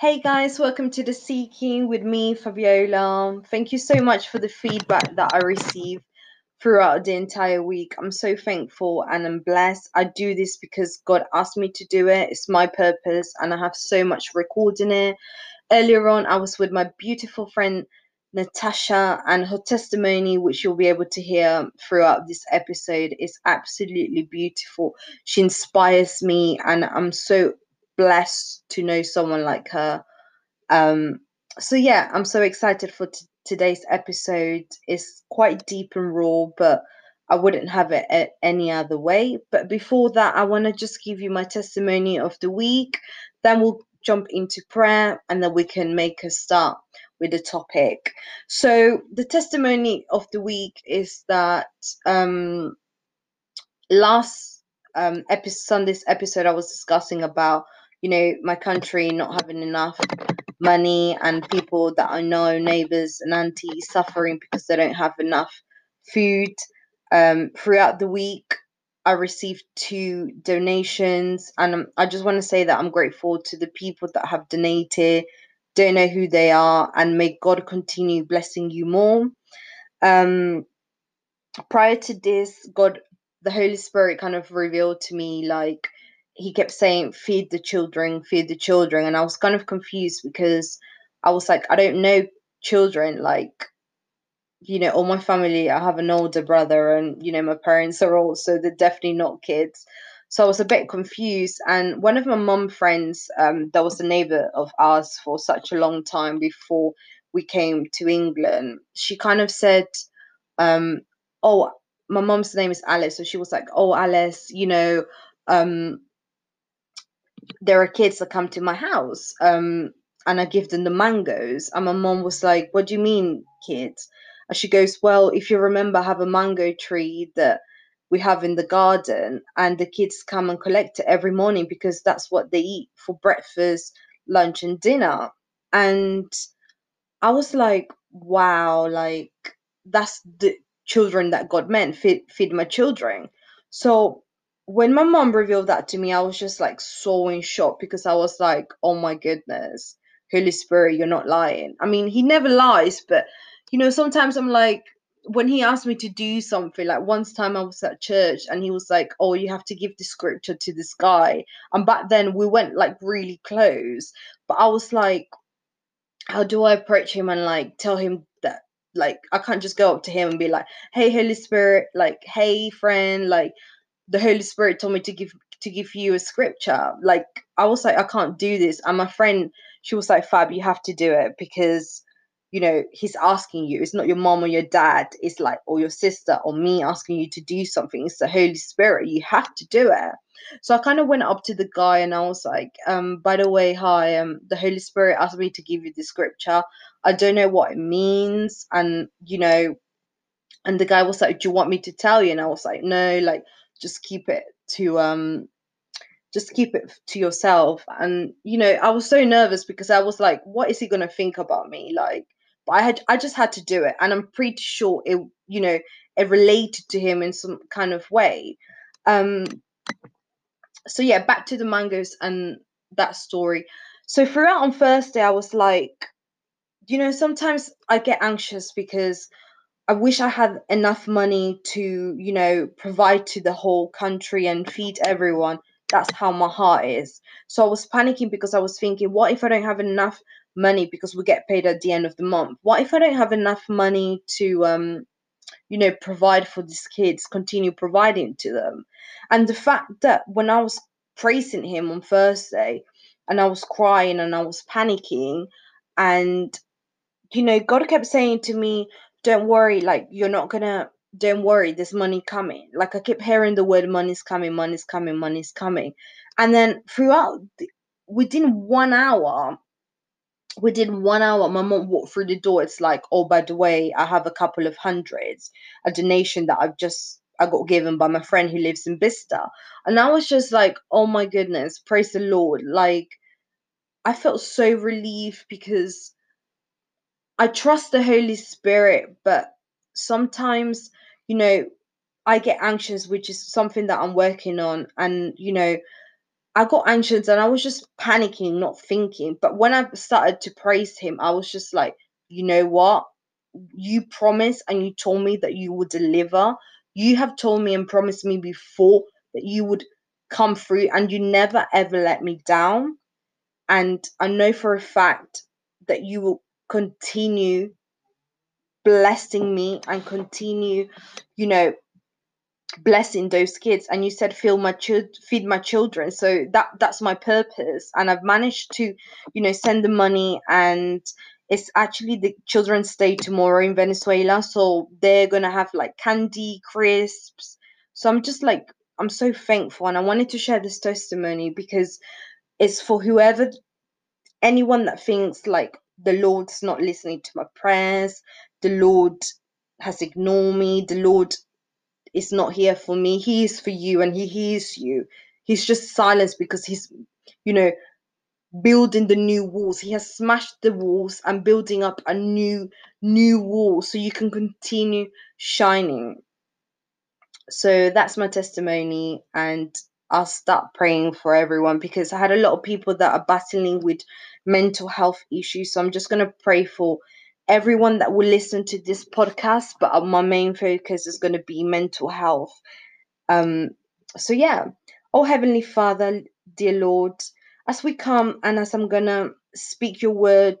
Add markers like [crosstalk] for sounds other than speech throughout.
Hey guys, welcome to the Seeking with me, Fabiola. Thank you so much for the feedback that I received throughout the entire week. I'm so thankful and I'm blessed. I do this because God asked me to do it. It's my purpose and I have so much recording it. Earlier on, I was with my beautiful friend Natasha, and her testimony, which you'll be able to hear throughout this episode, is absolutely beautiful. She inspires me, and I'm so blessed to know someone like her. Um, so yeah, I'm so excited for t- today's episode. It's quite deep and raw, but I wouldn't have it a- any other way. But before that, I want to just give you my testimony of the week. Then we'll jump into prayer, and then we can make a start with the topic. So the testimony of the week is that um, last um, episode, Sunday's episode, I was discussing about you know my country not having enough money and people that I know, neighbors and aunties, suffering because they don't have enough food. Um, throughout the week, I received two donations, and I just want to say that I'm grateful to the people that have donated. Don't know who they are, and may God continue blessing you more. Um, prior to this, God, the Holy Spirit kind of revealed to me like he kept saying, feed the children, feed the children. And I was kind of confused because I was like, I don't know children. Like, you know, all my family, I have an older brother and, you know, my parents are old, so they're definitely not kids. So I was a bit confused. And one of my mum friends, um, that was a neighbor of ours for such a long time before we came to England, she kind of said, um, oh, my mom's name is Alice. So she was like, oh, Alice, you know, um, there are kids that come to my house um, and I give them the mangoes. And my mom was like, What do you mean, kids? And she goes, Well, if you remember, I have a mango tree that we have in the garden, and the kids come and collect it every morning because that's what they eat for breakfast, lunch, and dinner. And I was like, Wow, like that's the children that God meant, feed, feed my children. So when my mom revealed that to me, I was just like so in shock because I was like, oh my goodness, Holy Spirit, you're not lying. I mean, he never lies, but you know, sometimes I'm like, when he asked me to do something, like once time I was at church and he was like, oh, you have to give the scripture to this guy. And back then we went like really close, but I was like, how do I approach him and like tell him that like I can't just go up to him and be like, hey, Holy Spirit, like, hey, friend, like the Holy Spirit told me to give to give you a scripture. Like I was like, I can't do this. And my friend, she was like, Fab, you have to do it because you know he's asking you. It's not your mom or your dad. It's like or your sister or me asking you to do something. It's the Holy Spirit. You have to do it. So I kind of went up to the guy and I was like, um, by the way, hi, um, the Holy Spirit asked me to give you the scripture. I don't know what it means, and you know, and the guy was like, Do you want me to tell you? And I was like, No, like just keep it to um just keep it to yourself. And you know i was so nervous because i was like what is he going to think about me? Like but i had i just had to do it. And i'm pretty sure it you know it related to him in some kind of way. Um so yeah back to the mangoes and that story. So throughout on thursday i was like you know sometimes i get anxious because I wish I had enough money to, you know, provide to the whole country and feed everyone. That's how my heart is. So I was panicking because I was thinking, what if I don't have enough money because we get paid at the end of the month? What if I don't have enough money to, um, you know, provide for these kids, continue providing to them? And the fact that when I was praising him on Thursday and I was crying and I was panicking, and, you know, God kept saying to me, don't worry, like you're not gonna don't worry, there's money coming. Like I keep hearing the word money's coming, money's coming, money's coming. And then throughout within one hour, within one hour, my mom walked through the door. It's like, oh, by the way, I have a couple of hundreds, a donation that I've just I got given by my friend who lives in Bicester. And I was just like, oh my goodness, praise the Lord. Like I felt so relieved because I trust the Holy Spirit, but sometimes, you know, I get anxious, which is something that I'm working on. And, you know, I got anxious and I was just panicking, not thinking. But when I started to praise him, I was just like, you know what? You promised and you told me that you would deliver. You have told me and promised me before that you would come through and you never ever let me down. And I know for a fact that you will continue blessing me and continue, you know, blessing those kids. And you said feed my ch- feed my children. So that that's my purpose. And i've managed to you know send the money and it's actually the children's day tomorrow in venezuela. So they're gonna have like candy crisps. So i'm just like i'm so thankful. And i wanted to share this testimony because it's for whoever anyone that thinks like the lord's not listening to my prayers the lord has ignored me the lord is not here for me. He is for you and he hears you. He's just silenced because he's, you know, building the new walls. He has smashed the walls and building up a new, new wall so you can continue shining. So that's my testimony. And I'll start praying for everyone because I had a lot of people that are battling with mental health issues. So I'm just going to pray for everyone that will listen to this podcast, but uh, my main focus is going to be mental health. Um, so yeah, oh Heavenly Father, dear Lord, as we come and as I'm gonna speak your word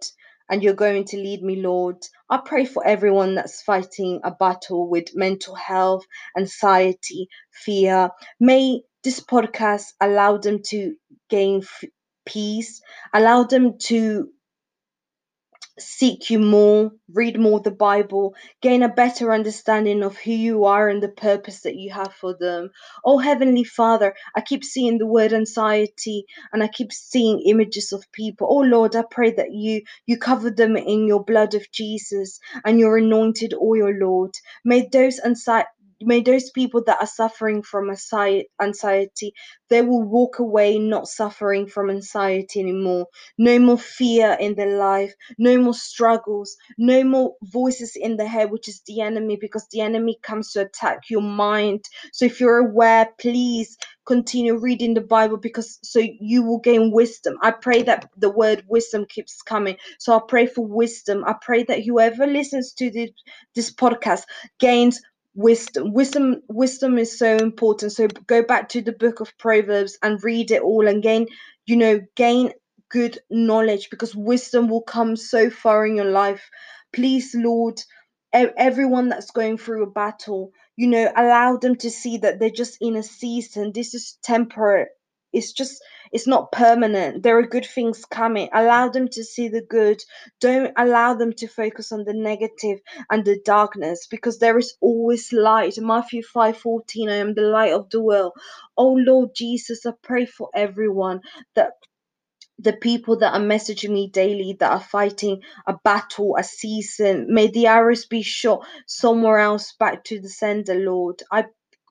and you're going to lead me, Lord, I pray for everyone that's fighting a battle with mental health, anxiety, fear. May this podcast allow them to gain f- peace, allow them to seek you more, read more the Bible, gain a better understanding of who you are and the purpose that you have for them. Oh, Heavenly Father, I keep seeing the word anxiety and I keep seeing images of people. Oh, Lord, I pray that you, you cover them in your blood of Jesus and your anointed oil, Lord. May those anxiety may those people that are suffering from anxiety they will walk away not suffering from anxiety anymore. No more fear in their life no more struggles no more voices in the head which is the enemy because the enemy comes to attack your mind. So if you're aware please continue reading the bible because so you will gain wisdom. I pray that the word wisdom keeps coming. So i pray for wisdom. I pray that whoever listens to this, this podcast gains wisdom wisdom wisdom is so important. So go back to the book of proverbs and read it all and gain you know gain good knowledge because wisdom will come so far in your life. Please lord everyone that's going through a battle you know allow them to see that they're just in a season. This is temporary. It's just it's not permanent. There are good things coming. Allow them to see the good. Don't allow them to focus on the negative and the darkness because there is always light. Matthew 5 14 i am the light of the world. Oh lord jesus i pray for everyone that the people that are messaging me daily that are fighting a battle, a season. May the arrows be shot somewhere else back to the sender, Lord. I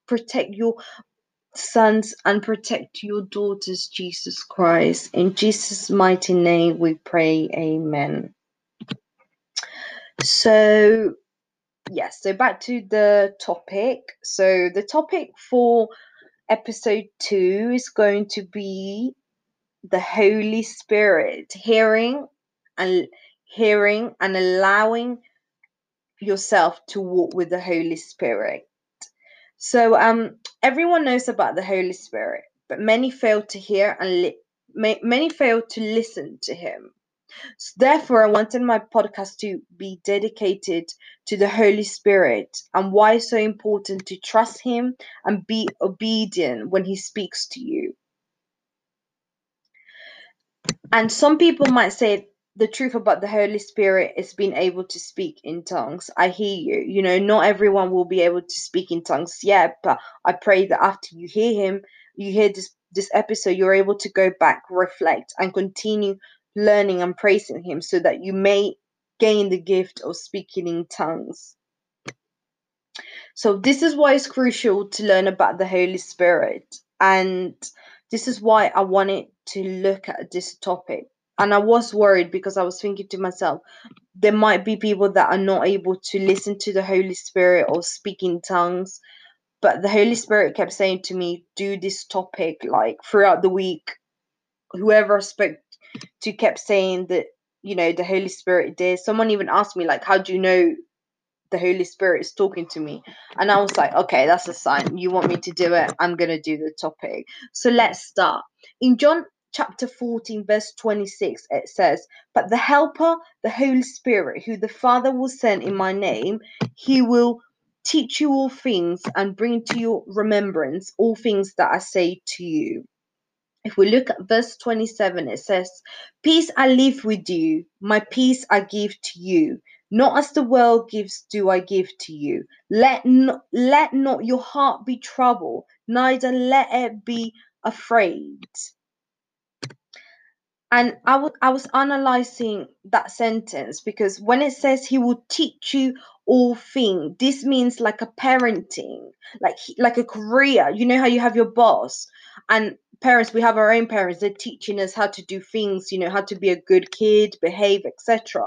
protect your sons and protect your daughters, Jesus Christ. In Jesus' mighty name we pray, Amen. So, yes, so back to the topic. So, the topic for episode two is going to be the Holy Spirit, hearing and hearing and allowing yourself to walk with the Holy Spirit. So um everyone knows about the Holy Spirit, but many fail to hear and li- many fail to listen to him. So therefore, I wanted my podcast to be dedicated to the Holy Spirit and why it's so important to trust Him and be obedient when He speaks to you. And some people might say the truth about the Holy Spirit is being able to speak in tongues. I hear you. You know, not everyone will be able to speak in tongues yet, but I pray that after you hear him, you hear this this episode, you're able to go back, reflect, and continue learning and praising him so that you may gain the gift of speaking in tongues. So this is why it's crucial to learn about the Holy Spirit. And this is why I wanted to look at this topic. And I was worried because I was thinking to myself, there might be people that are not able to listen to the Holy Spirit or speak in tongues. but the Holy Spirit kept saying to me, do this topic like throughout the week. Whoever I spoke to kept saying that, you know, the Holy Spirit did. Someone even asked me, like, how do you know the Holy Spirit is talking to me? And I was like, okay, that's a sign. You want me to do it? I'm going to do the topic. So let's start. In John chapter 14, verse 26, it says, But the Helper, the Holy Spirit, who the Father will send in my name, he will teach you all things and bring to your remembrance all things that I say to you. If we look at verse 27, it says, Peace I leave with you, my peace I give to you. Not as the world gives, do I give to you. Let not, let not your heart be troubled, neither let it be afraid. And I was I was analyzing that sentence because when it says he will teach you all things, this means like a parenting, like like a career. You know how you have your boss and parents we have our own parents they're teaching us how to do things you know how to be a good kid behave etc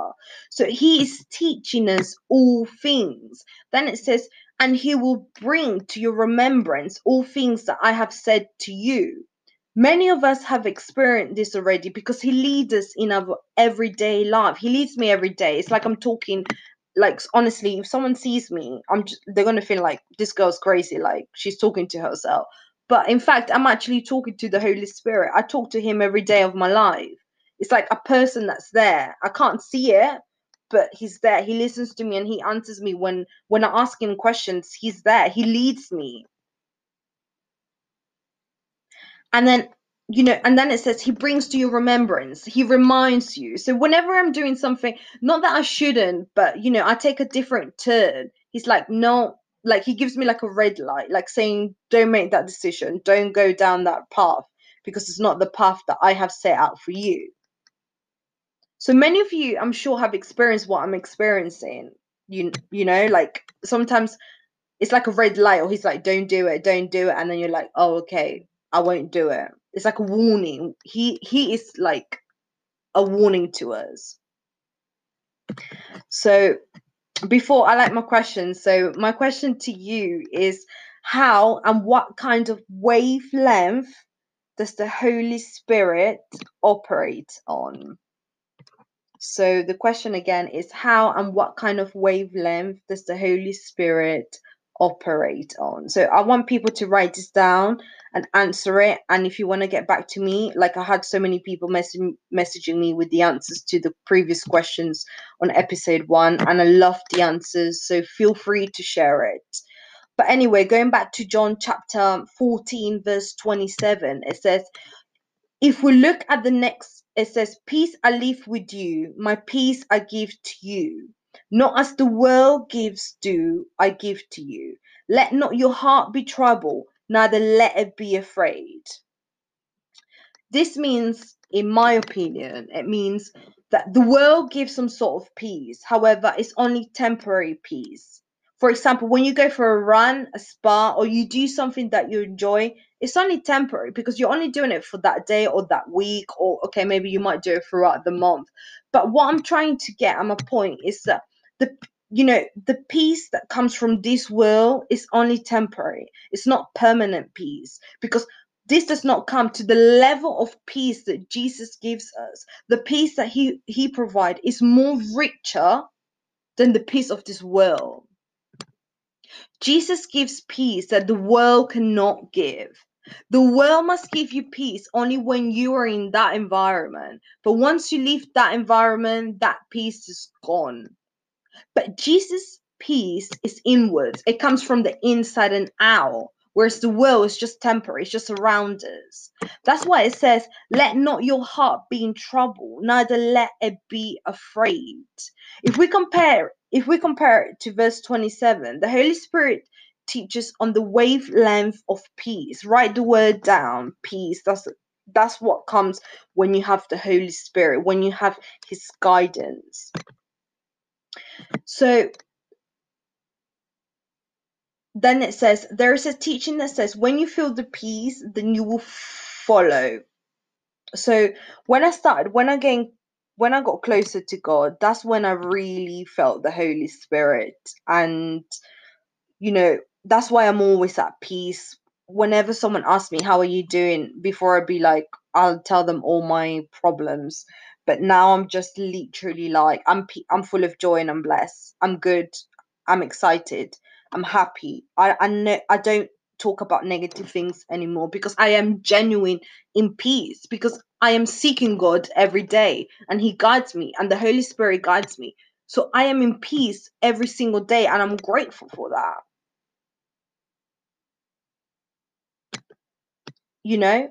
so he is teaching us all things. Then it says and he will bring to your remembrance all things that i have said to you Many of us have experienced this already because he leads us in our everyday life. He leads me every day. It's like I'm talking like honestly, if someone sees me, I'm just, they're gonna feel like this girl's crazy, like she's talking to herself. But in fact, I'm actually talking to the Holy Spirit. I talk to him every day of my life. It's like a person that's there. I can't see it, but he's there. He listens to me and he answers me when when I ask him questions. He's there. He leads me. And then you know and then it says he brings to your remembrance. He reminds you. So whenever i'm doing something not that i shouldn't but you know i take a different turn. He's like no like he gives me like a red light like saying don't make that decision. Don't go down that path because it's not the path that i have set out for you. So many of you i'm sure have experienced what i'm experiencing you you know like sometimes it's like a red light or he's like don't do it don't do it and then you're like oh okay I won't do it. It's like a warning. He he is like a warning to us. So before I like my question, so my question to you is how and what kind of wavelength does the Holy Spirit operate on? So the question again is how and what kind of wavelength does the Holy Spirit operate on? So I want people to write this down and answer it. And if you want to get back to me, like I had so many people mess- messaging me with the answers to the previous questions on episode one, and I loved the answers. So feel free to share it. But anyway, going back to John chapter 14, verse 27, it says, If we look at the next, it says, Peace I leave with you, my peace I give to you. Not as the world gives, do I give to you. Let not your heart be troubled, neither let it be afraid. This means, in my opinion, it means that the world gives some sort of peace. However, it's only temporary peace. For example, when you go for a run, a spa, or you do something that you enjoy, it's only temporary because you're only doing it for that day or that week, or okay, maybe you might do it throughout the month. But what I'm trying to get at my point is that the you know the peace that comes from this world is only temporary. It's not permanent peace because this does not come to the level of peace that jesus gives us. The peace that he he provides is more richer than the peace of this world. Jesus gives peace that the world cannot give. The world must give you peace only when you are in that environment. But once you leave that environment that peace is gone but Jesus' peace is inwards. It comes from the inside and out. Whereas the world is just temporary, it's just around us. That's why it says, Let not your heart be in trouble, neither let it be afraid. If we compare, if we compare it to verse 27, the Holy Spirit teaches on the wavelength of peace. Write the word down, peace. That's that's what comes when you have the Holy Spirit, when you have his guidance. So then it says there is a teaching that says when you feel the peace, then you will follow. So when I started, when I gained when I got closer to God, that's when I really felt the Holy Spirit. And you know, that's why I'm always at peace. Whenever someone asks me, How are you doing? before I'd be like, I'll tell them all my problems. But now I'm just literally like, I'm, I'm full of joy and I'm blessed. I'm good. I'm excited. I'm happy. I, I know I don't talk about negative things anymore because I am genuine in peace because I am seeking God every day and He guides me and the Holy Spirit guides me. So I am in peace every single day and I'm grateful for that. You know?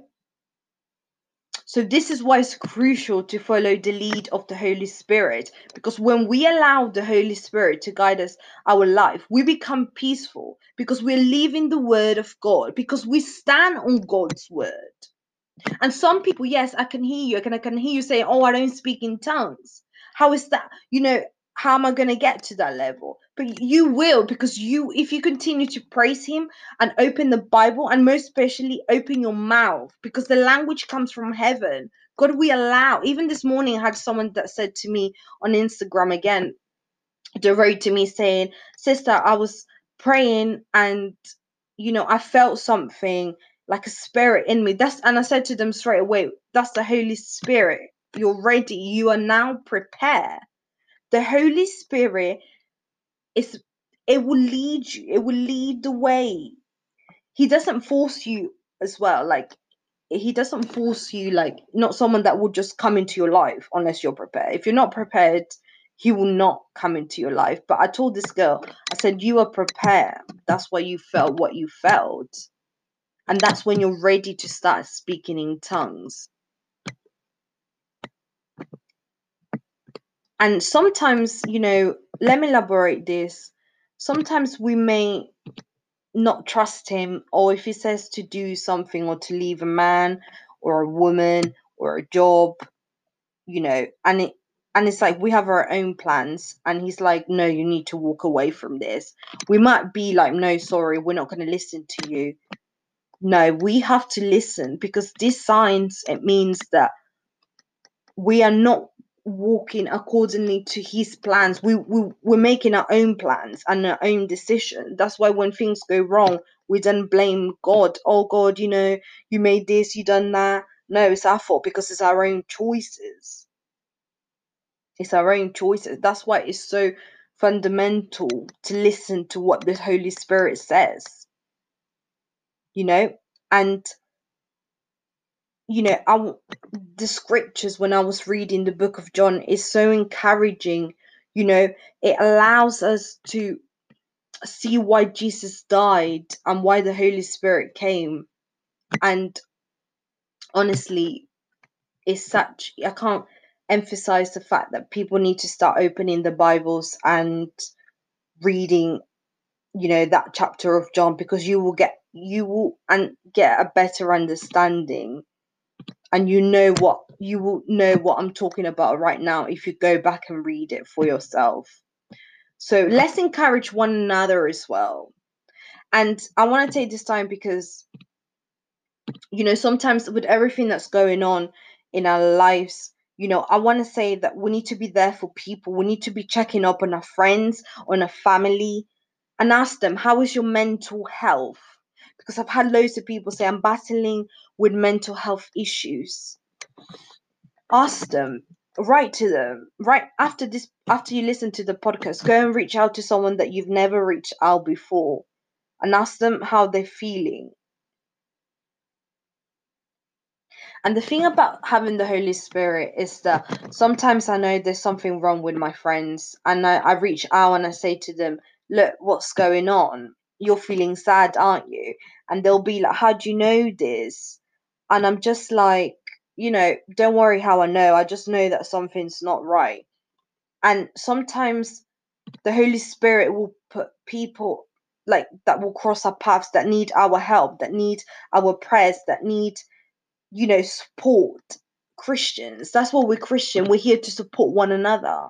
So this is why it's crucial to follow the lead of the Holy Spirit because when we allow the Holy Spirit to guide us our life, we become peaceful because we're living the word of God because we stand on God's word. And some people, yes, I can hear you. I can, I can hear you say, "Oh, I don't speak in tongues." How is that? You know, how am I going to get to that level? But you will because you, if you continue to praise Him and open the Bible, and most especially open your mouth, because the language comes from heaven. God, we allow. Even this morning, I had someone that said to me on Instagram again, they wrote to me saying, "Sister, I was praying and." You know, I felt something like a spirit in me. That's and I said to them straight away, that's the Holy Spirit. You're ready. You are now prepared. The Holy Spirit is it will lead you, it will lead the way. He doesn't force you as well. Like he doesn't force you like not someone that will just come into your life unless you're prepared. If you're not prepared, he will not come into your life. But I told this girl, I said, You are prepared. That's why you felt what you felt. And that's when you're ready to start speaking in tongues. And sometimes, you know, let me elaborate this. Sometimes we may not trust him, or if he says to do something or to leave a man or a woman or a job, you know, and it and it's like we have our own plans and he's like no you need to walk away from this we might be like no sorry we're not going to listen to you no we have to listen because these signs it means that we are not walking accordingly to his plans. We, we we're making our own plans and our own decision. That's why when things go wrong we don't blame god. Oh god you know you made this you done that. No it's our fault because it's our own choices. It's our own choices. That's why it's so fundamental to listen to what the holy spirit says you know? And you know, I, the scriptures when I was reading the book of John is so encouraging. You know, it allows us to see why Jesus died and why the Holy Spirit came. And honestly, it's such, I can't emphasize the fact that people need to start opening the Bibles and reading, you know, that chapter of John because you will get, you will and get a better understanding and you know what you will know what I'm talking about right now if you go back and read it for yourself. So let's encourage one another as well. And I want to take this time because you know sometimes with everything that's going on in our lives you know i want to say that we need to be there for people we need to be checking up on our friends on our family and ask them how is your mental health because i've had loads of people say i'm battling with mental health issues. Ask them write to them right after this after you listen to the podcast go and reach out to someone that you've never reached out before and ask them how they're feeling. And the thing about having the holy spirit is that sometimes i know there's something wrong with my friends and i, I reach out and i say to them look what's going on you're feeling sad aren't you and they'll be like how do you know this and i'm just like you know, don't worry how I know. I just know that something's not right. And sometimes the Holy Spirit will put people like that will cross our paths that need our help, that need our prayers, that need, you know, support. Christians. That's what we're Christian. We're here to support one another.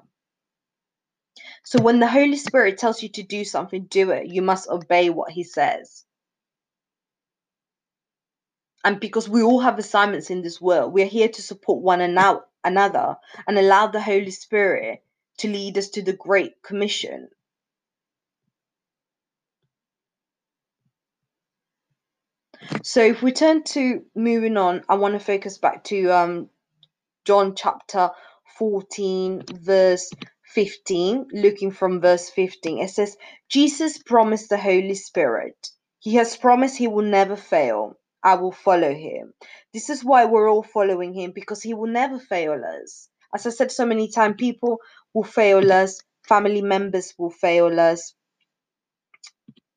So when the Holy Spirit tells you to do something, do it. You must obey what he says and because we all have assignments in this world, we're here to support one another and allow the Holy Spirit to lead us to the Great Commission. So if we turn to moving on, I want to focus back to um John chapter 14, verse 15, looking from verse 15. It says, Jesus promised the Holy Spirit. He has promised he will never fail. I will follow him. This is why we're all following him because he will never fail us. As I said so many times, people will fail us, family members will fail us,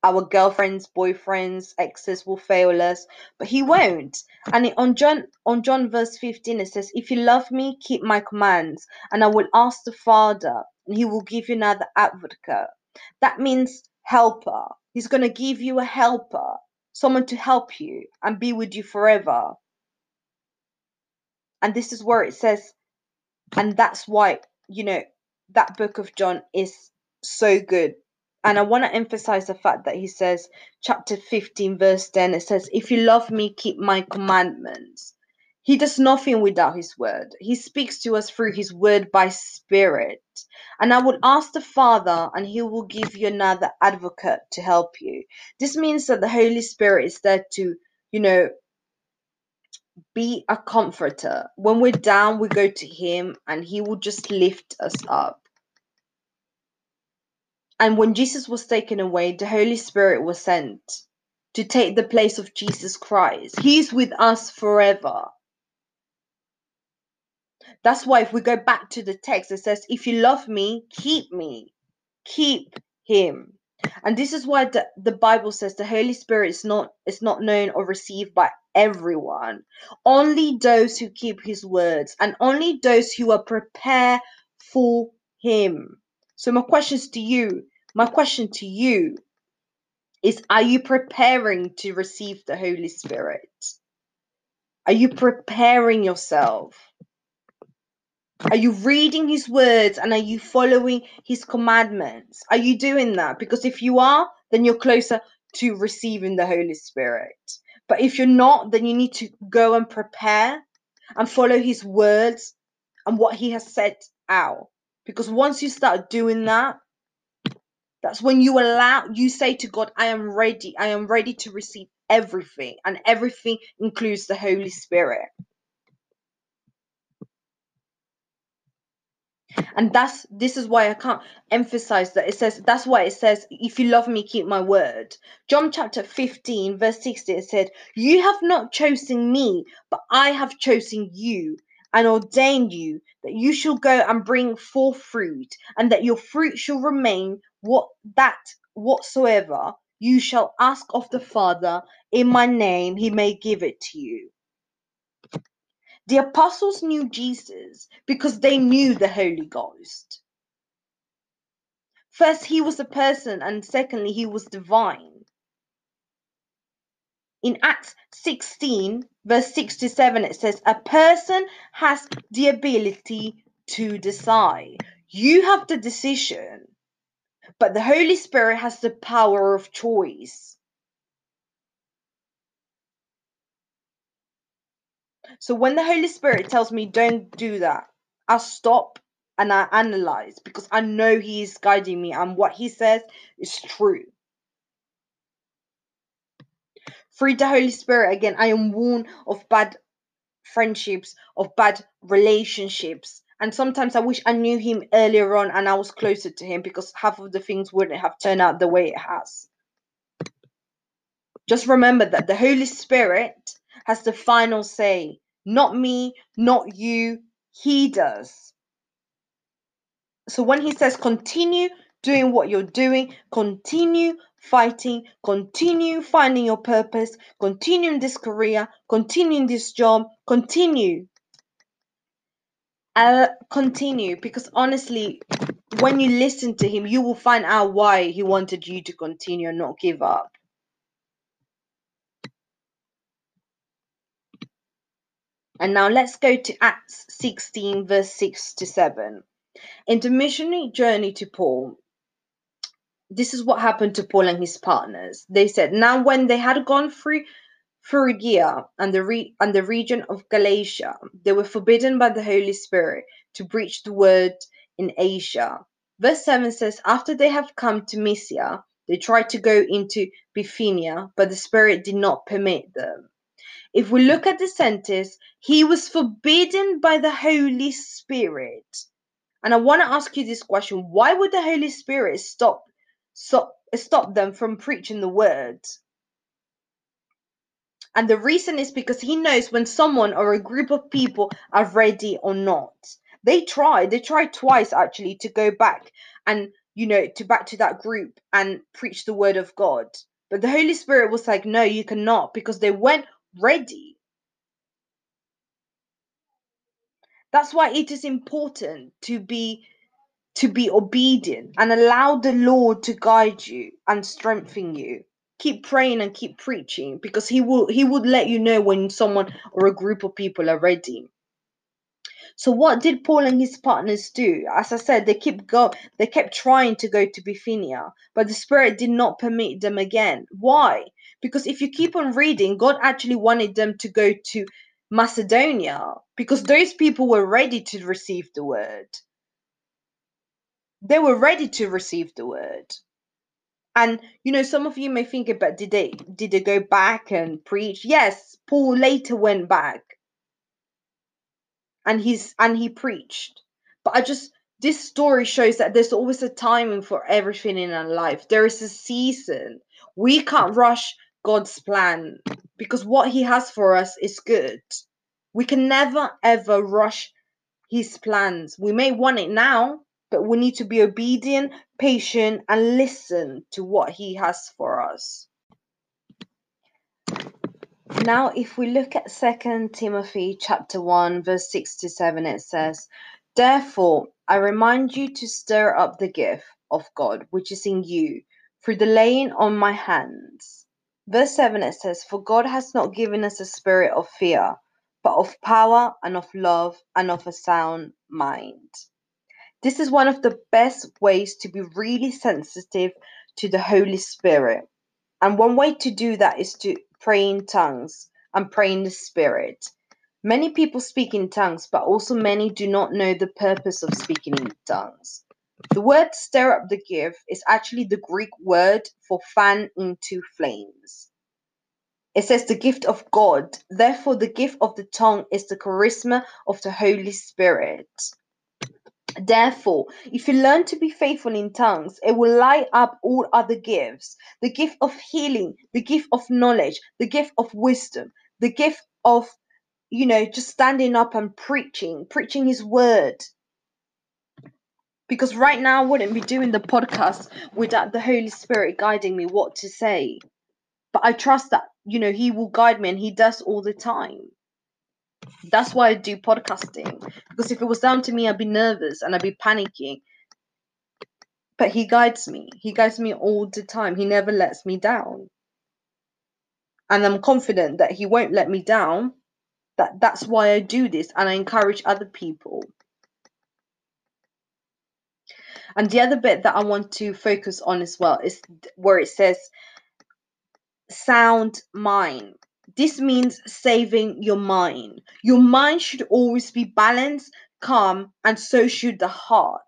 our girlfriends, boyfriends, exes will fail us, but he won't. And on John on John verse 15 it says, If you love me, keep my commands, and I will ask the Father, and he will give you another advocate. That means helper. He's gonna give you a helper, someone to help you and be with you forever. And this is where it says, and that's why, you know, that book of John is so good and I want to emphasize the fact that he says, chapter 15, verse 10, it says, If you love me, keep my commandments. He does nothing without his word. He speaks to us through his word by spirit. And I would ask the Father, and he will give you another advocate to help you. This means that the Holy Spirit is there to, you know, be a comforter. When we're down, we go to him, and he will just lift us up. And when Jesus was taken away, the Holy Spirit was sent to take the place of Jesus Christ. He's with us forever. That's why if we go back to the text, it says, If you love me, keep me. Keep him. And this is why the, the Bible says the Holy Spirit is not is not known or received by everyone. Only those who keep his words and only those who are prepared for him. So my questions to you my question to you is Are you preparing to receive the Holy Spirit? Are you preparing yourself? Are you reading his words and are you following his commandments? Are you doing that? Because if you are, then you're closer to receiving the Holy Spirit. But if you're not, then you need to go and prepare and follow his words and what he has set out. Because once you start doing that, that's when you allow, you say to God, I am ready. I am ready to receive everything. And everything includes the Holy Spirit. And that's this is why I can't emphasize that it says that's why it says, if you love me, keep my word. John chapter 15, verse 60, it said, You have not chosen me, but I have chosen you and ordained you that you shall go and bring forth fruit, and that your fruit shall remain what that whatsoever you shall ask of the Father in my name, he may give it to you. The apostles knew Jesus because they knew the Holy Ghost. First, he was a person, and secondly, he was divine. In Acts 16, verse 67, it says, A person has the ability to decide. You have the decision, but the Holy Spirit has the power of choice. So when the Holy Spirit tells me, don't do that, I stop and I analyze because I know He is guiding me and what He says is true. Through the Holy Spirit, again, I am warned of bad friendships, of bad relationships. And sometimes I wish I knew Him earlier on and I was closer to Him because half of the things wouldn't have turned out the way it has. Just remember that the Holy Spirit has the final say. Not me, not you. He does. So when he says continue doing what you're doing, continue fighting, continue finding your purpose, continue in this career, continue in this job, continue. Uh, continue because honestly, when you listen to him, you will find out why he wanted you to continue and not give up. And now let's go to Acts 16, verse 6 to 7. In the missionary journey to Paul, this is what happened to Paul and his partners. They said, Now, when they had gone through Phrygia and the, re- and the region of Galatia, they were forbidden by the Holy Spirit to preach the word in Asia. Verse 7 says, After they have come to Mysia, They tried to go into Bithynia, but the Spirit did not permit them. If we look at the sentence, he was forbidden by the Holy Spirit. And I want to ask you this question why would the Holy Spirit stop, stop, stop them from preaching the word? And the reason is because he knows when someone or a group of people are ready or not. They tried, they tried twice actually to go back and, you know, to back to that group and preach the word of God. But the Holy Spirit was like, no, you cannot because they weren't ready. That's why it is important to be to be obedient and allow the Lord to guide you and strengthen you. Keep praying and keep preaching because he will he would let you know when someone or a group of people are ready. So what did paul and his partners do? As i said they kept go they kept trying to go to bithynia but the spirit did not permit them again. Why? Because if you keep on reading god actually wanted them to go to macedonia because those people were ready to receive the word they were ready to receive the word and you know, some of you may think about did they did they go back and preach? Yes, Paul later went back and he's and he preached. But I just this story shows that there's always a timing for everything in our life. There is a season. We can't rush God's plan because what he has for us is good. We can never ever rush his plans. We may want it now, but we need to be obedient, patient, and listen to what He has for us. Now, if we look at 2 Timothy chapter 1, verse 6 to 7, it says, Therefore, I remind you to stir up the gift of God which is in you through the laying on my hands. Verse 7 it says, For God has not given us a spirit of fear, but of power and of love and of a sound mind. This is one of the best ways to be really sensitive to the Holy Spirit. And one way to do that is to pray in tongues and pray in the Spirit. Many people speak in tongues, but also many do not know the purpose of speaking in tongues. The word stir up the gift is actually the Greek word for fan into flames. It says the gift of God. Therefore, the gift of the tongue is the charisma of the Holy Spirit. Therefore, if you learn to be faithful in tongues, it will light up all other gifts the gift of healing, the gift of knowledge, the gift of wisdom, the gift of, you know, just standing up and preaching, preaching His word. Because right now, I wouldn't be doing the podcast without the Holy Spirit guiding me what to say. But I trust that, you know, He will guide me and He does all the time. That's why I do podcasting. Because if it was down to me, I'd be nervous and I'd be panicking. But he guides me. He guides me all the time. He never lets me down. And I'm confident that he won't let me down. That that's why I do this and I encourage other people. And the other bit that I want to focus on as well is where it says sound mind. This means saving your mind. Your mind should always be balanced, calm, and so should the heart.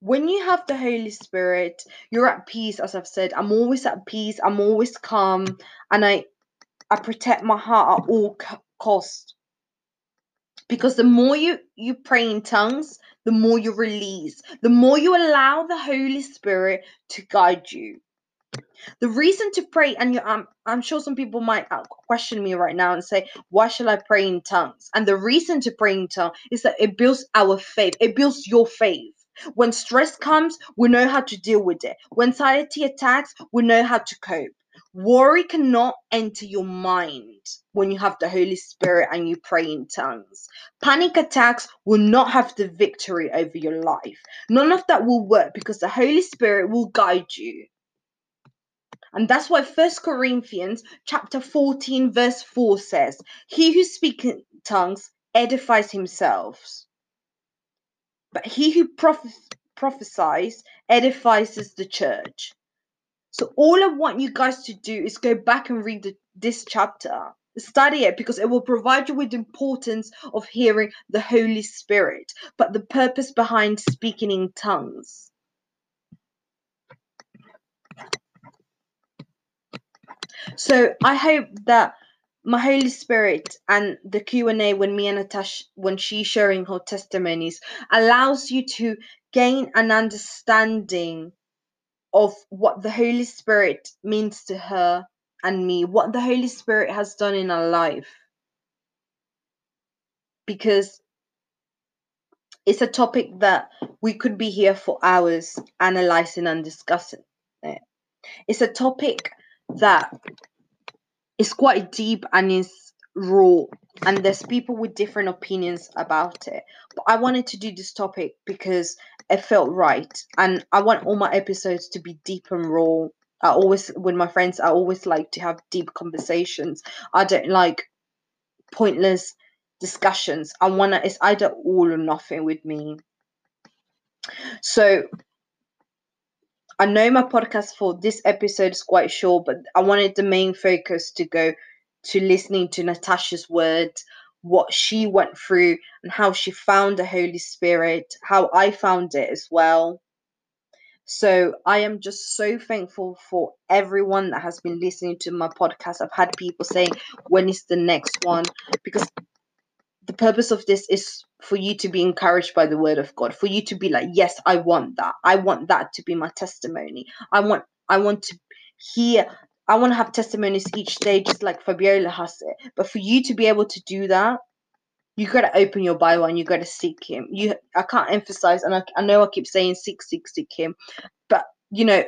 When you have the Holy Spirit, you're at peace, as I've said. I'm always at peace, I'm always calm, and I I protect my heart at all cost. Because the more you, you pray in tongues, the more you release, the more you allow the Holy Spirit to guide you. The reason to pray, and you, I'm, I'm sure some people might uh, question me right now and say, Why should I pray in tongues? And the reason to pray in tongues is that it builds our faith, it builds your faith. When stress comes, we know how to deal with it. When anxiety attacks, we know how to cope. Worry cannot enter your mind when you have the Holy Spirit and you pray in tongues. Panic attacks will not have the victory over your life. None of that will work because the Holy Spirit will guide you. And that's why First Corinthians chapter 14 verse 4 says, He who speaks in tongues edifies himself. But he who prophes- prophesies edifies the church. So all I want you guys to do is go back and read the, this chapter. Study it because it will provide you with the importance of hearing the Holy Spirit, but the purpose behind speaking in tongues. So I hope that my Holy Spirit and the Q and A when me and Natasha when she's sharing her testimonies allows you to gain an understanding of what the Holy Spirit means to her and me, what the Holy Spirit has done in our life. Because it's a topic that we could be here for hours analyzing and discussing it. It's a topic that is quite deep and is raw and there's people with different opinions about it. But i wanted to do this topic because it felt right and i want all my episodes to be deep and raw. I always with my friends i always like to have deep conversations. I don't like pointless discussions. I want to it's either all or nothing with me. So I know my podcast for this episode is quite short, but I wanted the main focus to go to listening to Natasha's words, what she went through, and how she found the Holy Spirit, how I found it as well. So I am just so thankful for everyone that has been listening to my podcast. I've had people saying, when is the next one? Because the purpose of this is for you to be encouraged by the word of God, for you to be like, yes, I want that. I want that to be my testimony. I want I want to hear I want to have testimonies each day, just like Fabiola has it. But for you to be able to do that, you got to open your Bible and you got to seek Him. You, I can't emphasize, and I, I know I keep saying seek, seek, seek Him, but you know,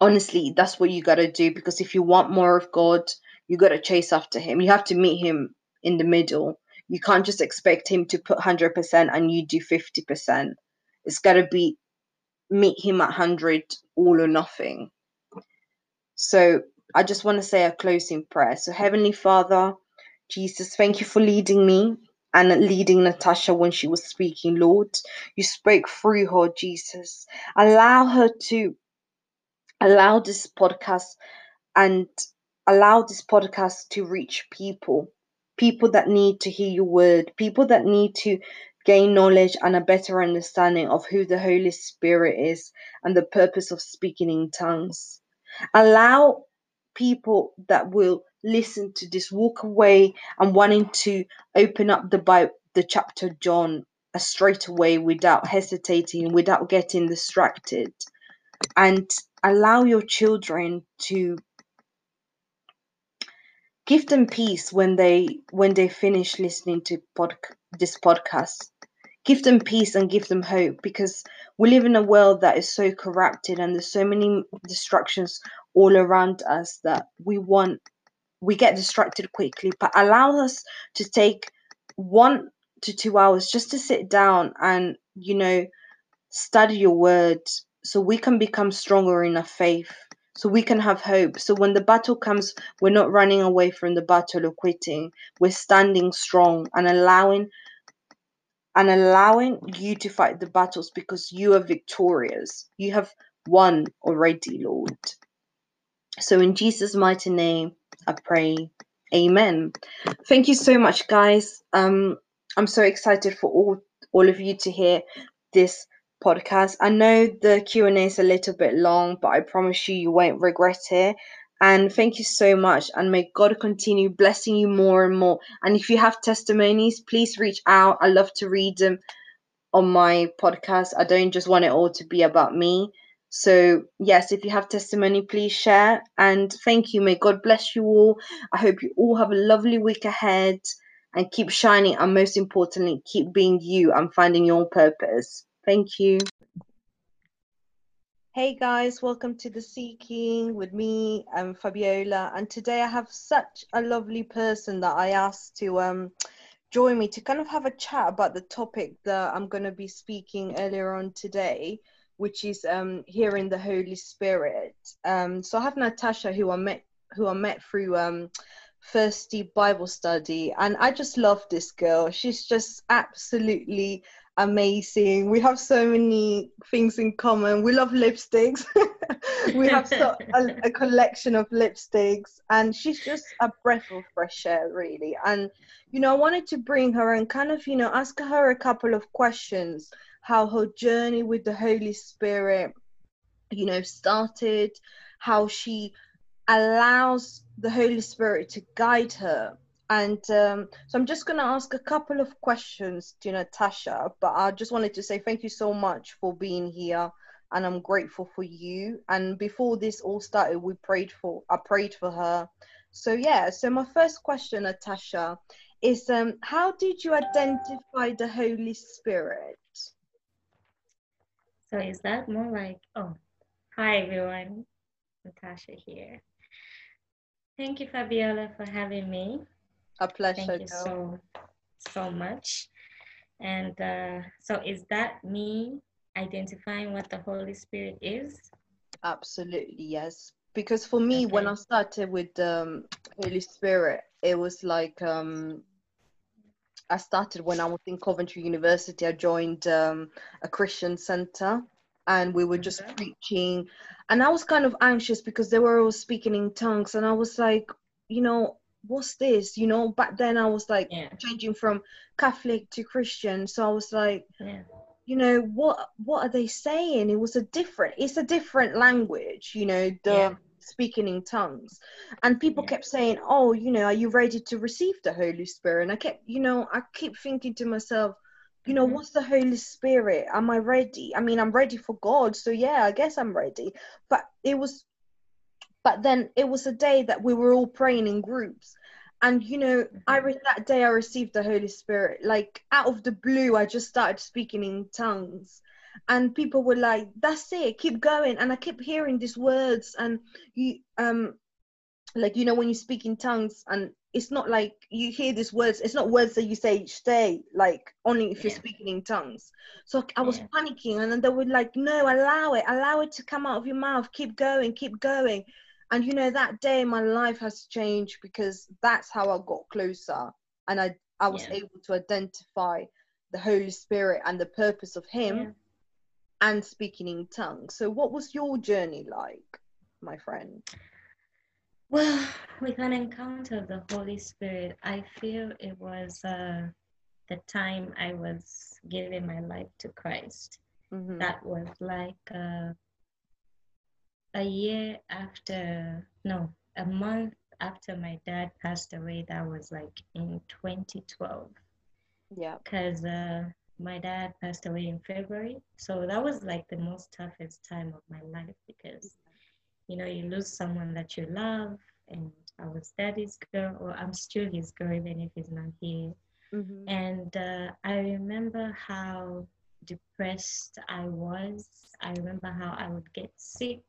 honestly, that's what you got to do because if you want more of God, you got to chase after Him. You have to meet Him in the middle. You can't just expect him to put 100% and you do 50%. It's got to be meet him at 100, all or nothing. So I just want to say a closing prayer. So, Heavenly Father, Jesus, thank you for leading me and leading Natasha when she was speaking, Lord. You spoke through her, Jesus. Allow her to allow this podcast and allow this podcast to reach people people that need to hear your word, people that need to gain knowledge and a better understanding of who the Holy Spirit is and the purpose of speaking in tongues. Allow people that will listen to this walk away and wanting to open up the Bible, the chapter John straight away without hesitating, without getting distracted, and allow your children to give them peace when they when they finish listening to pod, this podcast. Give them peace and give them hope because we live in a world that is so corrupted and there's so many distractions all around us that we want we get distracted quickly but allow us to take one to two hours just to sit down and you know study your words so we can become stronger in our faith so we can have hope. So when the battle comes, we're not running away from the battle or quitting. We're standing strong and allowing and allowing you to fight the battles because you are victorious. You have won already, Lord. So in Jesus' mighty name, I pray. Amen. Thank you so much, guys. Um, I'm so excited for all all of you to hear this podcast. I know the Q&A is a little bit long, but I promise you you won't regret it. And thank you so much. And may God continue blessing you more and more. And if you have testimonies, please reach out. I love to read them on my podcast. I don't just want it all to be about me. So, yes, if you have testimony, please share. And thank you. May God bless you all. I hope you all have a lovely week ahead and keep shining. And most importantly, keep being you and finding your purpose. Thank you. Hey guys, welcome to the Seeking with me, I'm Fabiola, and today I have such a lovely person that I asked to um join me to kind of have a chat about the topic that I'm going to be speaking earlier on today, which is um hearing the Holy Spirit. Um, so I have Natasha, who I met who I met through um Thirsty Bible Study, and I just love this girl. She's just absolutely amazing. We have so many things in common. We love lipsticks. [laughs] we have so, a, a, [laughs] collection of lipsticks, and she's just a breath of fresh air, really. And you know, I wanted to bring her and kind of, you know, ask her a couple of questions. How her journey with the Holy Spirit, you know, started. How she allows the Holy Spirit to guide her. And um, so I'm just going to ask a couple of questions to Natasha, but I just wanted to say thank you so much for being here and I'm grateful for you. And before this all started, we prayed for I prayed for her. So yeah, so my first question, Natasha, is um how did you identify the Holy Spirit? So is that more like oh hi everyone, Natasha here. Thank you, Fabiola, for having me. A pleasure. Thank you so, so much. And uh, so, is that me identifying what the Holy Spirit is? Absolutely, yes. Because for me, okay. when I started with the um, Holy Spirit, it was like um, I started when I was in Coventry University. I joined um, a Christian center and we were just okay. preaching and i was kind of anxious because they were all speaking in tongues and i was like you know what's this you know back then i was like yeah. changing from catholic to christian so i was like yeah. you know what what are they saying it was a different it's a different language you know the yeah. speaking in tongues and people kept saying oh you know are you ready to receive the holy spirit and i kept you know i keep thinking to myself you know, mm-hmm. what's the Holy Spirit? Am I ready? I mean, I'm ready for God, so yeah, I guess I'm ready. But it was, but then it was a day that we were all praying in groups, and you know, mm-hmm. I re- that day I received the Holy Spirit. Like out of the blue, I just started speaking in tongues, and people were like, "That's it, keep going." And I kept hearing these words, and you um, like you know, when you speak in tongues, and it's not like you hear these words it's not words that you say each day like only if you're speaking in tongues so i was yeah. panicking and then they were like no allow it allow it to come out of your mouth keep going keep going and you know that day my life has changed because that's how i got closer and i i was yeah. able to identify the holy spirit and the purpose of him yeah. and speaking in tongues so what was your journey like my friend well, with an encounter of the Holy Spirit, I feel it was uh, the time I was giving my life to Christ. Mm-hmm. That was like uh, a year after, no, a month after my dad passed away. That was like in 2012. Yeah. Because uh, my dad passed away in February. So that was like the most toughest time of my life because you know, you lose someone that you love, and I was daddy's girl, or I'm still his girl, even if he's not here. Mm-hmm. And uh, I remember how depressed I was. I remember how I would get sick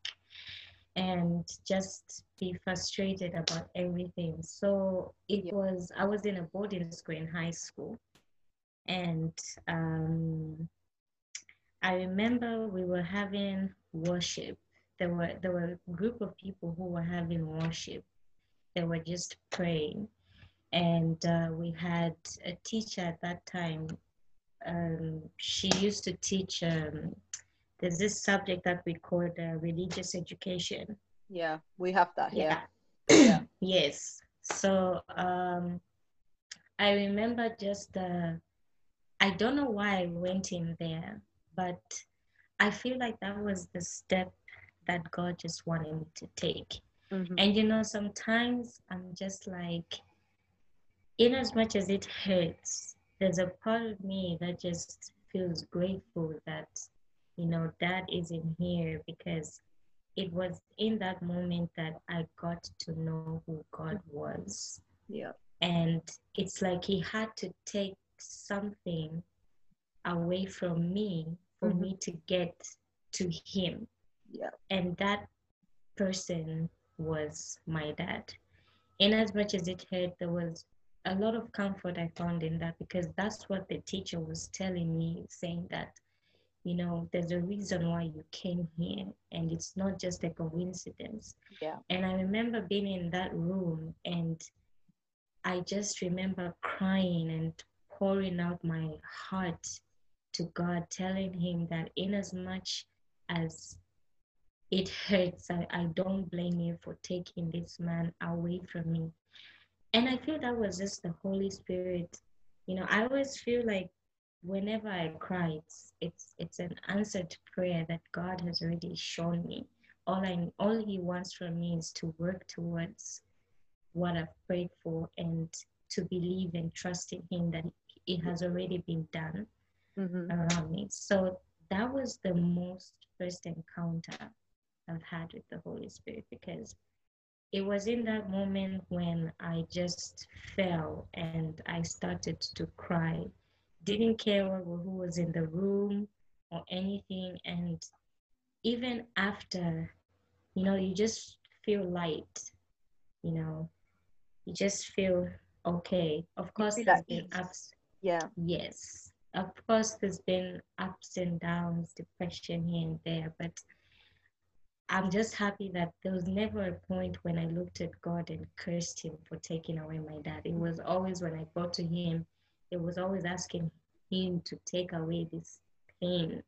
and just be frustrated about everything. So it yeah. was, I was in a boarding school in high school. And um, I remember we were having worship there were there were a group of people who were having worship. They were just praying, and uh, we had a teacher at that time. Um, she used to teach. Um, there's this subject that we call uh, religious education. Yeah, we have that here. Yeah. yeah. [clears throat] yes. So um, I remember just. Uh, I don't know why I went in there, but I feel like that was the step that God just wanted me to take. Mm-hmm. And you know, sometimes I'm just like, in as much as it hurts, there's a part of me that just feels grateful that, you know, dad isn't here because it was in that moment that I got to know who God was. Yeah. And it's like he had to take something away from me for mm-hmm. me to get to him. Yeah. And that person was my dad. In as much as it hurt, there was a lot of comfort I found in that because that's what the teacher was telling me, saying that, you know, there's a reason why you came here and it's not just a coincidence. Yeah. And I remember being in that room and I just remember crying and pouring out my heart to God, telling him that in as much as it hurts. I, I don't blame you for taking this man away from me. And I feel that was just the Holy Spirit. You know, I always feel like whenever I cry, it's it's it's an answered prayer that God has already shown me all I all he wants from me is to work towards what I've prayed for and to believe and trust in him that it has already been done mm-hmm. around me. So that was the most first encounter I've had with the Holy Spirit because it was in that moment when I just fell and I started to cry. Didn't care who was in the room or anything. And even after, you know, you just feel light, you know, you just feel okay. Of course, there's been ups. Yeah. Yes. Of course, there's been ups and downs, depression here and there, but I'm just happy that there was never a point when I looked at God and cursed him for taking away my dad. It was always when I got to him, it was always asking him to take away this pain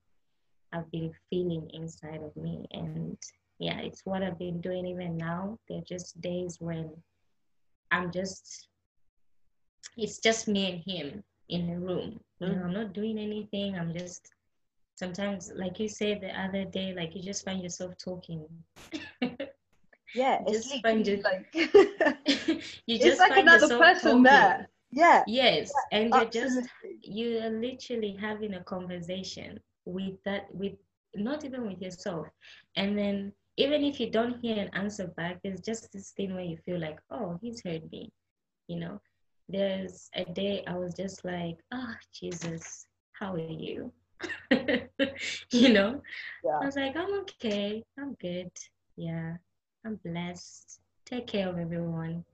I've been feeling inside of me. And yeah, it's what I've been doing even now. There are just days when I'm just, it's just me and him in a room. You know, mm. I'm not doing anything. I'm just sometimes like you said the other day like you just find yourself talking yeah [laughs] it's just find it, like [laughs] [laughs] you just it's like another person talking. there yeah. Yes yeah, and you're absolutely. just you're literally having a conversation with that with not even with yourself. And then even if you don't hear an answer back there's just this thing where you feel like oh he's heard me you know? There's a day i was just like oh jesus how are you? [laughs] You know? Yeah. i was like i'm okay i'm good yeah i'm blessed take care of everyone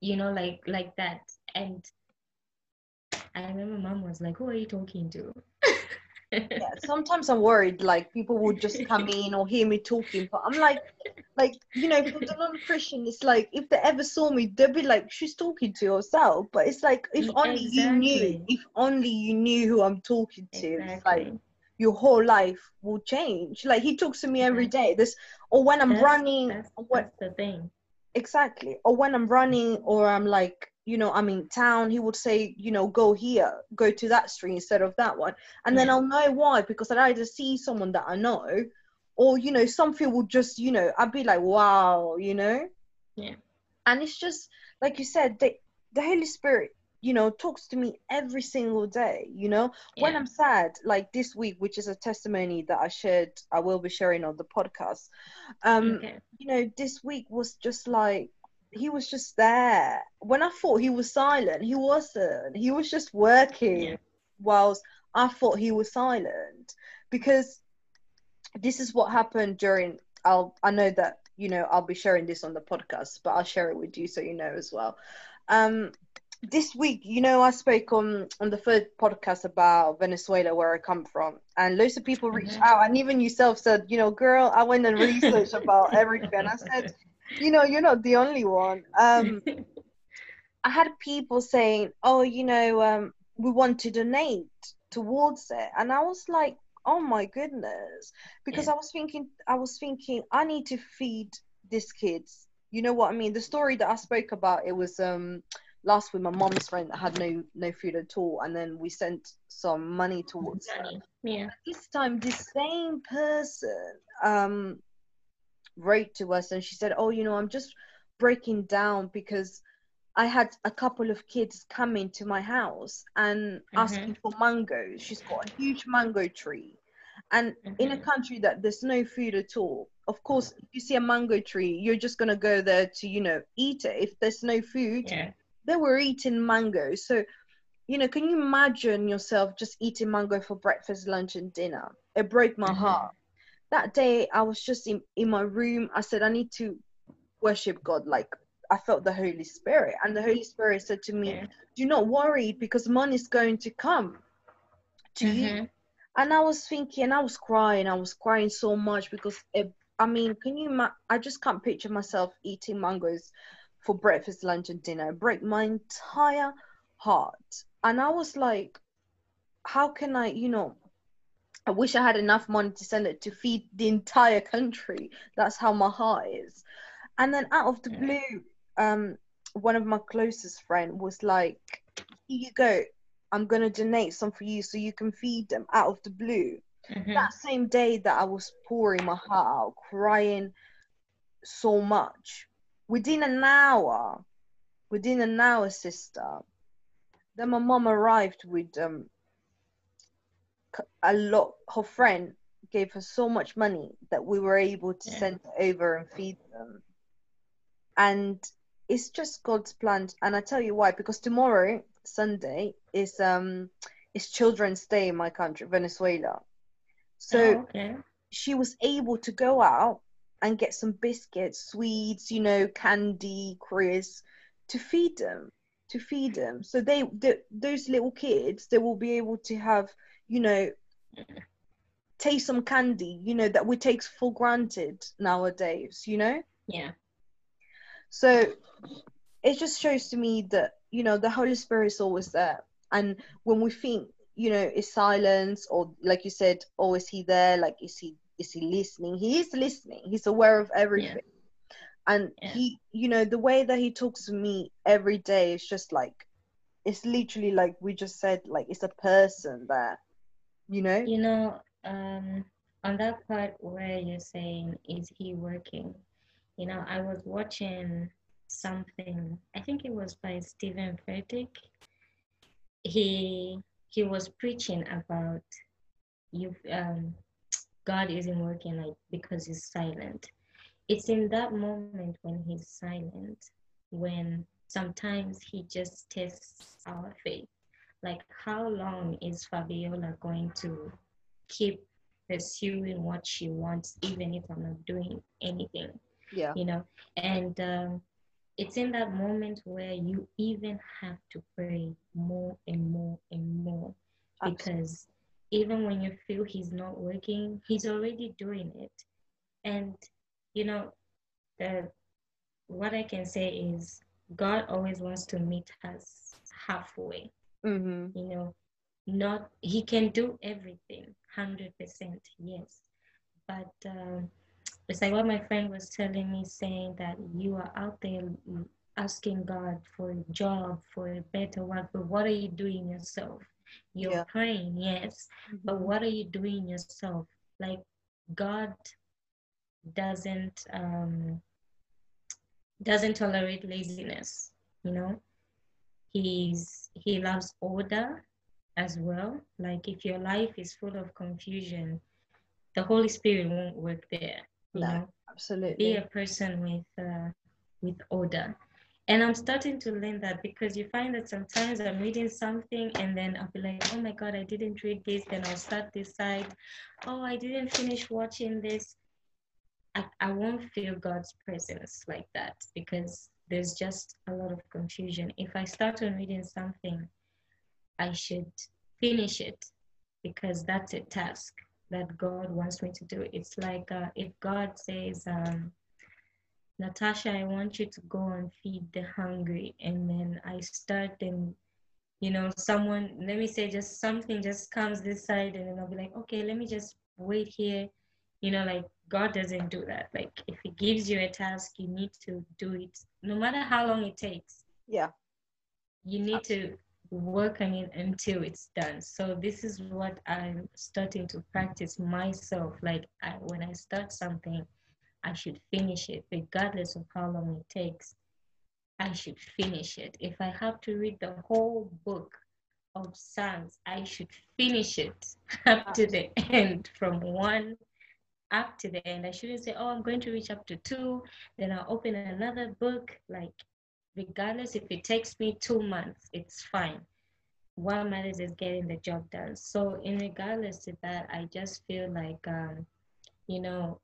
you know like like that. And i remember mom was like who are you talking to? Yeah [laughs] sometimes i'm worried like people would just come in or hear me talking but i'm like like you know for the non-christian it's like if they ever saw me they'd be like she's talking to herself but it's like if mm, only exactly. you knew if only you knew who i'm talking to exactly. it's like your whole life will change. Like he talks to me every day. This or when i'm that's, running that's, that's the thing. Exactly. Or when i'm running or i'm like you know i'm in town he would say you know go here go to that street instead of that one and yeah. then i'll know why because I'd either see someone that i know or you know something will just you know i'd be like wow you know yeah and it's just like you said the, the holy spirit you know talks to me every single day you know yeah. when i'm sad like this week which is a testimony that i shared i will be sharing on the podcast um okay. you know this week was just like he was just there. When I thought he was silent, he wasn't. He was just working yeah. whilst I thought he was silent. Because this is what happened during I'll I know that, you know, I'll be sharing this on the podcast, but I'll share it with you so you know as well. Um this week, you know, I spoke on on the third podcast about Venezuela, where I come from, and loads of people reached mm-hmm. out, and even yourself said, you know, girl, I went and researched about everything. And I said, you know, you're not the only one. Um, [laughs] I had people saying, "Oh, you know, um, we want to donate towards it," and I was like, "Oh my goodness," because yeah. I was thinking, I was thinking, I need to feed these kids. You know what I mean? The story that I spoke about, it was um last with my mom's friend that had no no food at all, and then we sent some money towards money. her. Yeah. This time, the same person um wrote to us and she said, Oh, you know, I'm just breaking down because I had a couple of kids coming to my house and mm-hmm. asking for mangoes. She's got a huge mango tree. And mm-hmm. in a mm-hmm. country that there's no food at all, of course, if you see a mango tree, you're just going to go there to, you know, eat it. If there's no food, yeah. they were eating mangoes. So, you know, can you imagine yourself just eating mango for breakfast, lunch, and dinner? It broke my mm-hmm. heart that day I was just in, in my room. I said, I need to worship God. Like I felt the Holy Spirit. And the Holy Spirit said to me, Do not worry because money's going to come to mm-hmm. you. And I was thinking, I was crying. I was crying so much because, it, I mean, can you, ma- I just can't picture myself eating mangoes for breakfast, lunch, and dinner. It break my entire heart. And I was like, how can I, you know, I wish I had enough money to send it to feed the entire country. That's how my heart is. And then out of the blue, um, one of my closest friend was like, "Here you go. I'm gonna donate some for you so you can feed them." Out of the blue, Mhm. that same day that I was pouring my heart out, crying so much, within an hour, within an hour, sister, then my mom arrived with um a lot. Her friend gave her so much money that we were able to Yeah. send over and feed them. And it's just God's plan. And I tell you why, because tomorrow, Sunday, is um is Children's Day in my country, Venezuela. So Oh, okay. she was able to go out and get some biscuits, sweets, you know, candy, crisps to feed them, to feed them. So they, the, those little kids, they will be able to have, you know, taste some candy, you know, that we take for granted nowadays, you know. Yeah. So it just shows to me that you know the Holy Spirit is always there, and when we think you know is silence or like you said, oh is he there? Like is he is he listening? He is listening. He's aware of everything, Yeah. and Yeah. he you know the way that he talks to me every day is just like it's literally like we just said like it's a person there, you know. You know, um, on that part where you're saying, is he working? You know, I was watching something, I think it was by Steven Furtick. He he was preaching about you um God isn't working like because he's silent. It's in that moment when he's silent, when sometimes he just tests our faith. Like how long is Fabiola going to keep pursuing what she wants, even if I'm not doing anything, Yeah. you know? And um, it's in that moment where you even have to pray more and more and more because even when you feel he's not working, he's already doing it. And you know, the what I can say is God always wants to meet us halfway. Mhm. You know, not he can do everything hundred percent, yes, but um, it's like what my friend was telling me, saying that you are out there asking God for a job, for a better work, but what are you doing yourself? You're Yeah. praying, yes, but Mhm. what are you doing yourself? Like God doesn't um, doesn't tolerate laziness. You know, he's he loves order as well. Like if your life is full of confusion, the Holy Spirit won't work there. You No, know, be a person with uh, with order. And I'm starting to learn that because you find that sometimes I'm reading something and then I'll be like, oh my God, I didn't read this. Then I'll start this side. Oh, I didn't finish watching this. I, I won't feel God's presence like that because there's just a lot of confusion. If I start on reading something, I should finish it because that's a task that God wants me to do. It's like uh, if God says, um, Natasha, I want you to go and feed the hungry, and then I start and you know, someone, let me say just something just comes this side, and then I'll be like, okay, let me just wait here. You know, like God doesn't do that. Like if He gives you a task, you need to do it, no matter how long it takes. Yeah. You need to work on it until it's done. So this is what I'm starting to practice myself. Like I, when I start something, I should finish it, regardless of how long it takes. I should finish it. If I have to read the whole book of Psalms, I should finish it [laughs] up to the end, from one up to the end. I shouldn't say, oh, I'm going to reach up to two, then I'll open another book. Like, regardless if it takes me two months, it's fine. What matters is getting the job done. So, in regardless to that, I just feel like, um, you know,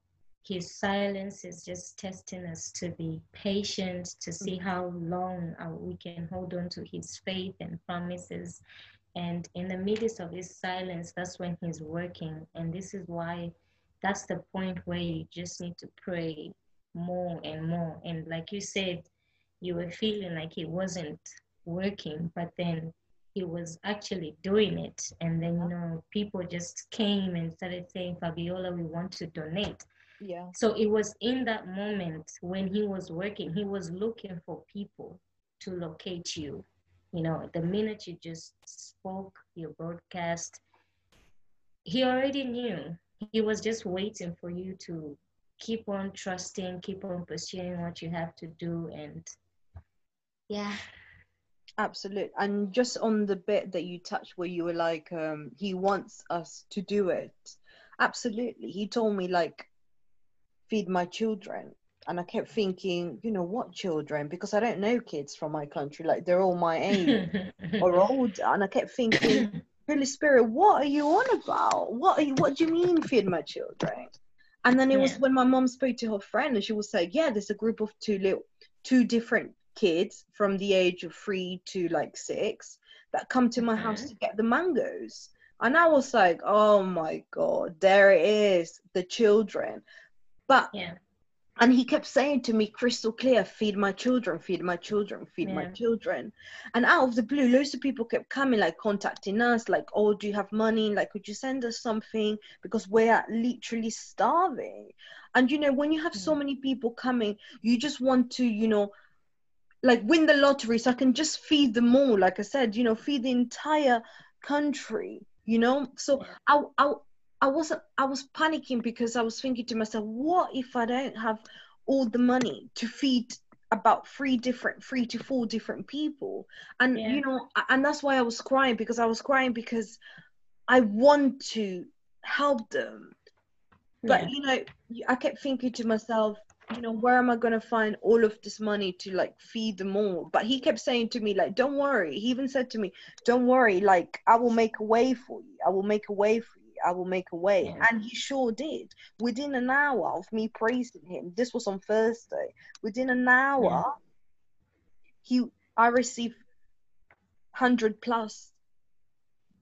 his silence is just testing us to be patient, to see how long uh, we can hold on to his faith and promises. And in the midst of his silence, that's when he's working. And this is why that's the point where you just need to pray more and more. And like you said, you were feeling like it wasn't working, but then he was actually doing it. And then, you know, people just came and started saying, Fabiola, we want to donate. Yeah. So it was in that moment when he was working, he was looking for people to locate you. You know, the minute you just spoke your broadcast, he already knew. He was just waiting for you to keep on trusting, keep on pursuing what you have to do. And yeah. Absolutely. And just on the bit that you touched where you were like, um, he wants us to do it. Absolutely. He told me, like, feed my children. And I kept thinking, you know, what children? Because I don't know kids from my country. Like, they're all my age [laughs] or older. And I kept thinking, [laughs] Holy Spirit, what are you on about? What are you, what do you mean feed my children? And then it yeah. was when my mom spoke to her friend and she was like, Yeah, there's a group of two little two different kids from the age of three to like six that come to my house to get the mangoes. And I was like, Oh my god, there it is, the children. But yeah and he kept saying to me crystal clear feed my children feed my children feed yeah. my children. And out of the blue loads of people kept coming like contacting us like oh do you have money? Like could you send us something? Because we're literally starving. And you know when you have so mm. many people coming you just want to you know like win the lottery. So i can just feed them all like i said you know feed the entire country you know? So yeah. I, I I wasn't I was panicking because I was thinking to myself, what if I don't have all the money to feed about three different three to four different people? And yeah. you know and that's why I was crying because I was crying because I want to help them. But yeah. you know I kept thinking to myself you know where am I going to find all of this money to like feed them all? But he kept saying to me like don't worry. He even said to me don't worry like I will make a way for you. I will make a way for you I will make a way. Yeah. And he sure did. Within an hour of me praising him, this was on Thursday. Within an hour, yeah. he I received hundred plus,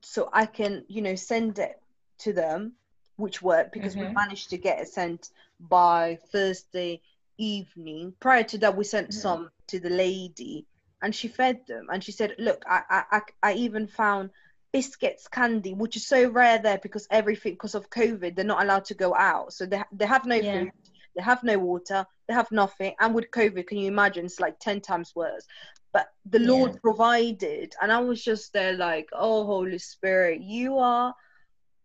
so I can you know send it to them, which worked because mm-hmm. we managed to get it sent by Thursday evening. Prior to that, we sent mm-hmm. some to the lady, and she fed them. And she said, "Look, I I I even found." Biscuits, candy, which is so rare there because everything because of COVID, they're not allowed to go out, so they they have no yeah. food, they have no water, they have nothing, and with COVID, can you imagine? It's like ten times worse. But the yeah. Lord provided, and I was just there like, oh Holy Spirit, you are,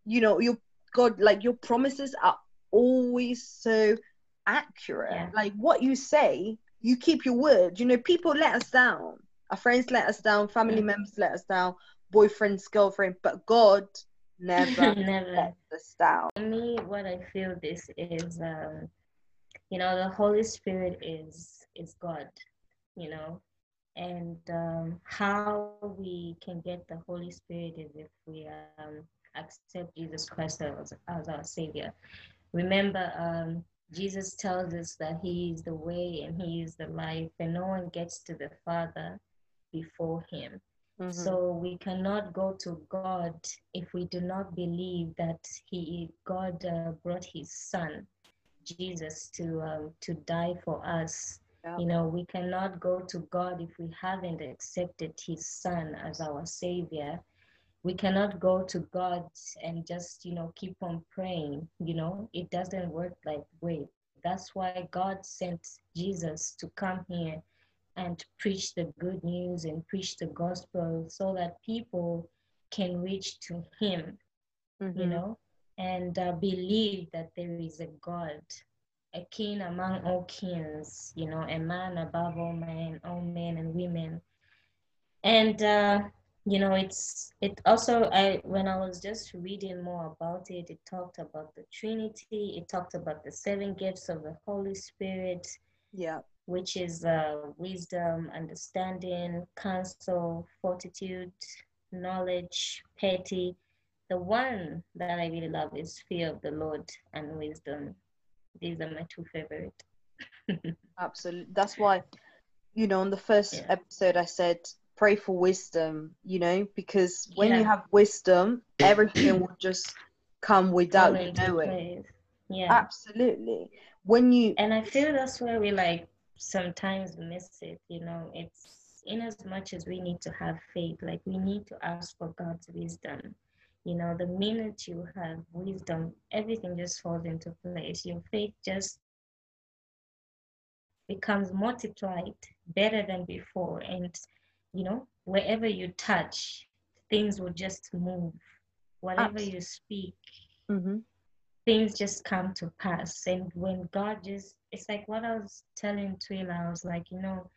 you know, your God, like your promises are always so accurate. Yeah. Like what you say, you keep your word. You know, people let us down. Our friends let us down, family members let us down, boyfriend's girlfriend, but God never, [laughs] never. lets us down. For me, what I feel this is, um, you know, the Holy Spirit is is God, you know, and um, how we can get the Holy Spirit is if we um, accept Jesus Christ as, as our Savior. Remember, um, Jesus tells us that He is the way and He is the life, and no one gets to the Father before Him. Mm-hmm. So we cannot go to God if we do not believe that He God uh, brought His Son, Jesus, to um, to die for us. Yeah. You know, we cannot go to God if we haven't accepted His Son as our Savior. We cannot go to God and just you know keep on praying. You know, it doesn't work like way. That's why God sent Jesus to come here and preach the good news and preach the gospel so that people can reach to him mm-hmm. you know and uh, believe that there is a god a king among all kings you know a man above all men all men and women. And uh, you know it's it also i when i was just reading more about it it talked about the trinity it talked about the seven gifts of the holy spirit. Yeah which is uh, wisdom, understanding, counsel, fortitude, knowledge, piety. The one that I really love is fear of the Lord and wisdom. These are my two favorite. [laughs] Absolutely. That's why, you know, in the first yeah. episode, I said, pray for wisdom, you know, because when yeah. you have wisdom, [coughs] everything will just come without you knowing. Yeah. Absolutely. When you. And I feel that's where we like sometimes miss it you know. It's in as much as we need to have faith like we need to ask for god's wisdom. You know the minute you have wisdom everything just falls into place. Your faith just becomes multiplied better than before. And you know wherever you touch things will just move. Whatever you speak, Mm-hmm. Things just come to pass. And when God just, it's like what I was telling Twila, I was like, you know,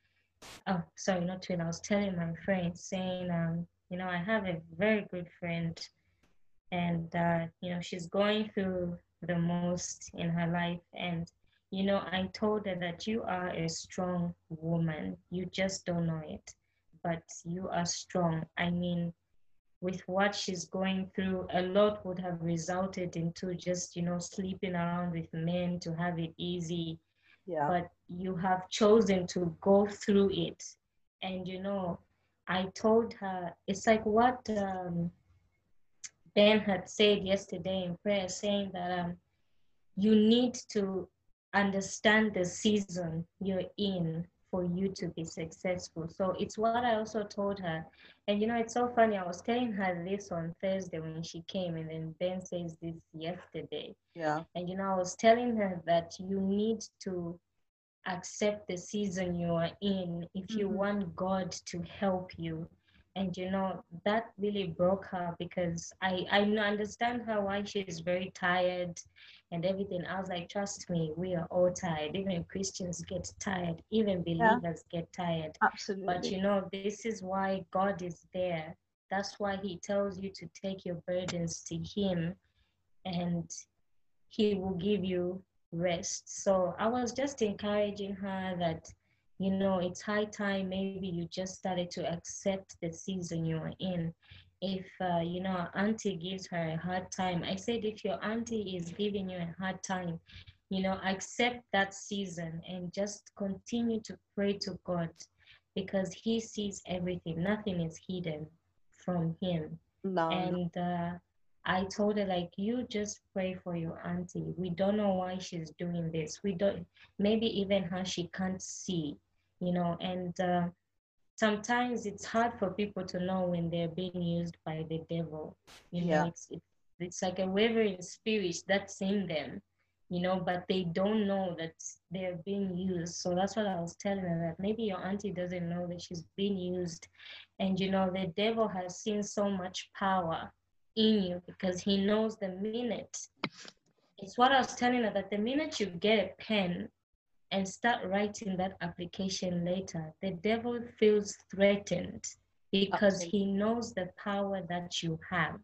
oh, sorry, not Twila, I was telling my friend, saying, um, you know, I have a very good friend, and, uh, you know, she's going through the most in her life. And, you know, I told her that you are a strong woman. You just don't know it, but you are strong. I mean, with what she's going through, a lot would have resulted into just, you know, sleeping around with men to have it easy. Yeah. But you have chosen to go through it. And, you know, I told her, it's like what um, Ben had said yesterday in prayer, saying that um, you need to understand the season you're in for you to be successful. So it's what I also told her. And you know, it's so funny. I was telling her this on Thursday when she came, and then Ben says this yesterday. Yeah. And you know, I was telling her that you need to accept the season you are in if you Mhm. want God to help you. And you know, that really broke her because i i understand her why she's very tired and everything. I was like, trust me, we are all tired. Even Christians get tired, even believers get tired. Absolutely. But you know, this is why God is there. That's why He tells you to take your burdens to Him and He will give you rest. So I was just encouraging her that, you know, it's high time maybe you just started to accept the season you are in. If, uh, you know, auntie gives her a hard time, I said, if your auntie is giving you a hard time, you know, accept that season and just continue to pray to God because He sees everything. Nothing is hidden from Him. no. And uh, I told her, like, you just pray for your auntie. We don't know why she's doing this. We don't, maybe even her, she can't see, you know. And uh, sometimes it's hard for people to know when they're being used by the devil. You know, Yeah. it's, it's, it's like a wavering spirit that's in them, you know, but they don't know that they're being used. So that's what I was telling her that maybe your auntie doesn't know that she's being used. And, you know, the devil has seen so much power in you because he knows the minute. It's what I was telling her that the minute you get a pen and start writing that application later, the devil feels threatened because he knows the power that you have.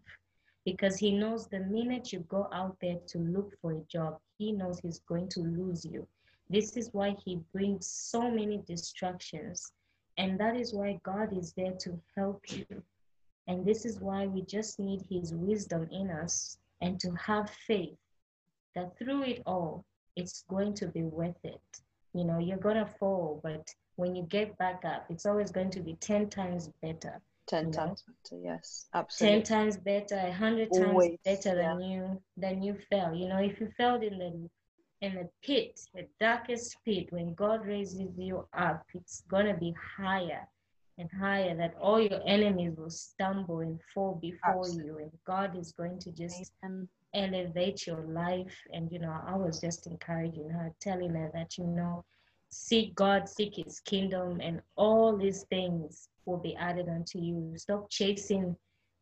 Because he knows the minute you go out there to look for a job, he knows he's going to lose you. This is why he brings so many distractions. And that is why God is there to help you. And this is why we just need his wisdom in us and to have faith that through it all, it's going to be worth it. You know, you're going to fall, but when you get back up, it's always going to be 10 times better. Ten you know. times better. Yes. 10 times better, a hundred times Always, better than you than you fell. You know, if you fell in the in the pit, the darkest pit, when God raises you up, it's gonna be higher and higher that all your enemies will stumble and fall before Absolutely. you and God is going to just Amen. Elevate your life. And you know, I was just encouraging her, telling her that, you know, seek God, seek his kingdom, and all these things will be added unto you. Stop chasing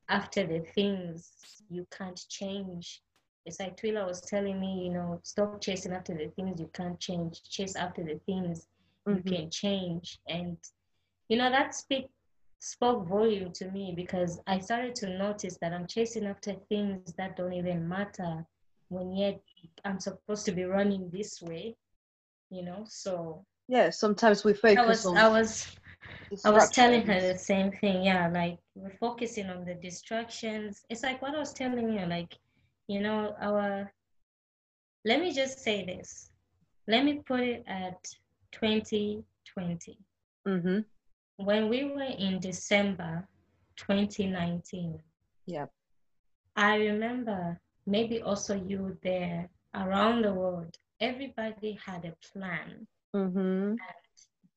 after the things you can't change. It's like Twila was telling me, you know, stop chasing after the things you can't change. Chase after the things you Mhm. can change. And you know, that speak spoke volume to me because I started to notice that I'm chasing after things that don't even matter when yet I'm supposed to be running this way, you know. So Yeah. Sometimes we focus I was on. I was I was telling her the same thing. Yeah, like we're focusing on the distractions. It's like what I was telling you, like, you know, our let me just say this. Let me put it at 2020. Mm-hmm. When we were in December 2019, Yep. I remember maybe also you there around the world, everybody had a plan, Mm-hmm.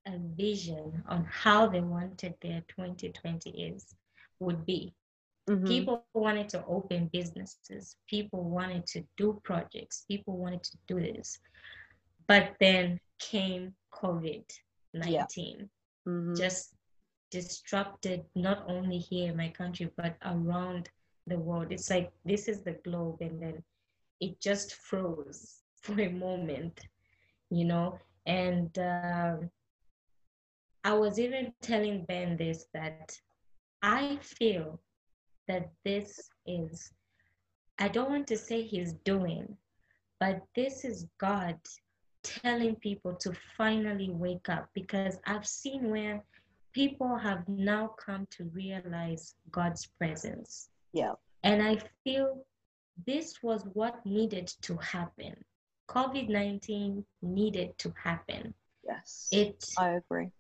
a vision on how they wanted their 2020 is would be. Mm-hmm. People wanted to open businesses, people wanted to do projects, people wanted to do this. But then came COVID 19 Mm-hmm. just disrupted not only here in my country but around the world. It's like this is the globe, and then it just froze [laughs] for a moment, you know. And uh, I was even telling Ben this that I feel that this is, I don't want to say he's doing, but this is God telling people to finally wake up because I've seen where people have now come to realize God's presence. Yeah. And I feel this was what needed to happen. COVID 19 needed to happen. Yes. It, I agree.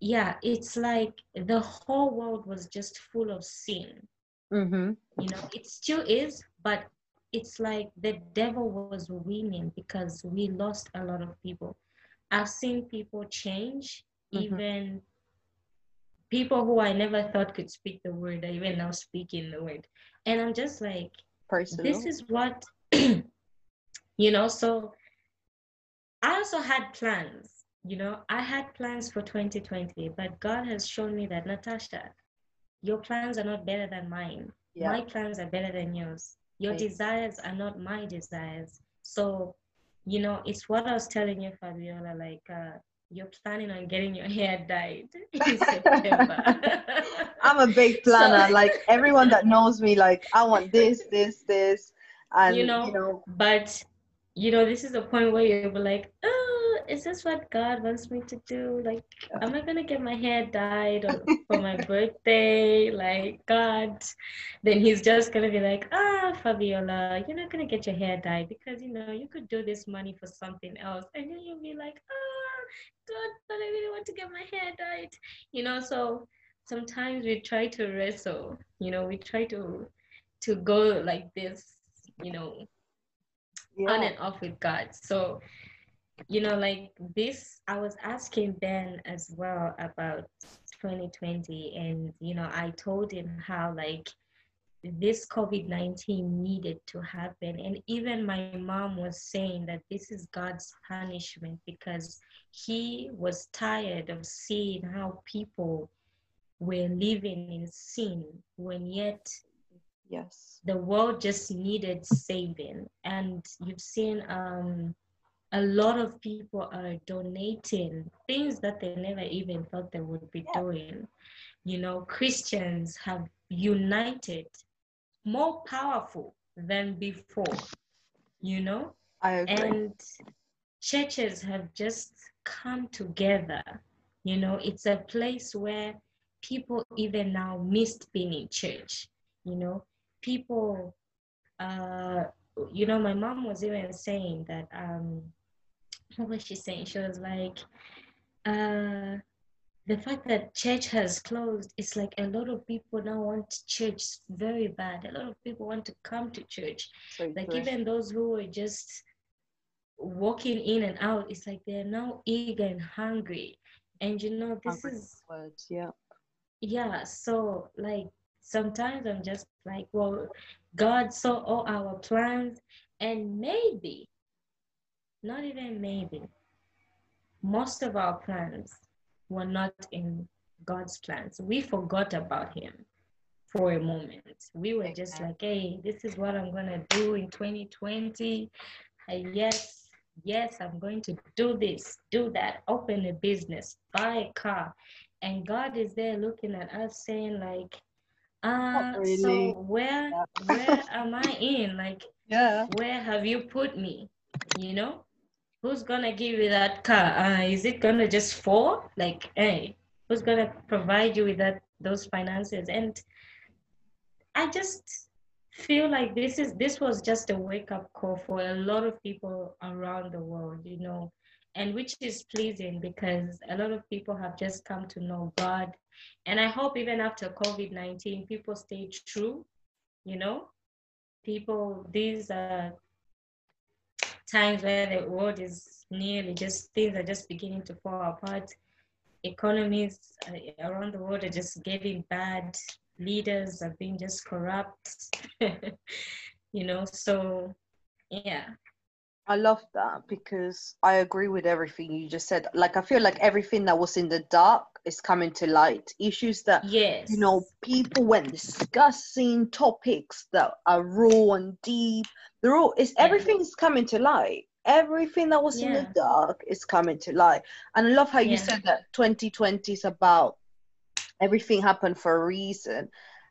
Yeah, it's like the whole world was just full of sin. Mm-hmm. You know, it still is, but it's like the devil was winning because we lost a lot of people. I've seen people change, mm-hmm. even people who I never thought could speak the word are even now speaking the word. And I'm just like, Personal. this is what, [clears throat] you know, so I also had plans, you know, I had plans for 2020, but God has shown me that, Natasha, your plans are not better than mine. Yeah. My plans are better than yours. Your right. desires are not my desires. So, you know, it's what I was telling you, Fabiola, like, uh, you're planning on getting your [laughs] hair dyed in [laughs] September. [laughs] I'm a big planner. So, like everyone that knows me, like I want this, this, this, and you know, you know. But you know, this is the point where you'll be like, oh, is this what God wants me to do? Like, am I gonna get my hair dyed [laughs] for my birthday? Like, God, then He's just gonna be like, ah, Fabiola, you're not gonna get your hair dyed because you know you could do this money for something else, and then you'll be like, ah, God, but I really want to get my hair dyed, you know. So sometimes we try to wrestle, you know, we try to to go like this, you know, yeah. on and off with God. So you know, like this, I was asking Ben as well about 2020, and you know, I told him how like this COVID 19 needed to happen. And even my mom was saying that this is God's punishment because he was tired of seeing how people were living in sin when yet yes the world just needed saving and you've seen um a lot of people are donating things that they never even thought they would be yeah. doing. You know, Christians have united more powerful than before, you know? I agree. And churches have just come together. You know, it's a place where people even now missed being in church. You know, people uh you know, my mom was even saying that um what was she saying? She was like, uh, the fact that church has closed, it's like a lot of people now want church very bad. A lot of people want to come to church. So like even those who were just walking in and out, it's like they're now eager and hungry. And you know, this hungry is words, yeah. Yeah. So like sometimes I'm just like, well, God saw all our plans and maybe not even maybe, most of our plans were not in God's plans. We forgot about Him for a moment. We were just like, hey, this is what I'm going to do in 2020. Uh, yes, yes, I'm going to do this, do that, open a business, buy a car. And God is there looking at us saying, like, uh, really. so where where [laughs] am I in? Like, yeah, where have you put me? You know? Who's gonna give you that car? Uh, is it gonna just fall? Like, hey, who's gonna provide you with that those finances? And I just feel like this is this was just a wake up call for a lot of people around the world, you know, and which is pleasing because a lot of people have just come to know God. And I hope even after COVID 19, people stay true, you know. People, these are times where the world is nearly just things are just beginning to fall apart. Economies uh, around the world are just getting bad. Leaders are being just corrupt. [laughs] you know, so yeah. I love that because I agree with everything you just said. Like I feel like everything that was in the dark is coming to light. Issues that yes. you know people when discussing topics that are raw and deep they're all it's Yeah. everything's coming to light. Everything that was in the dark is coming to light. And i love how you Yeah. said that 2020 is about everything happened for a reason.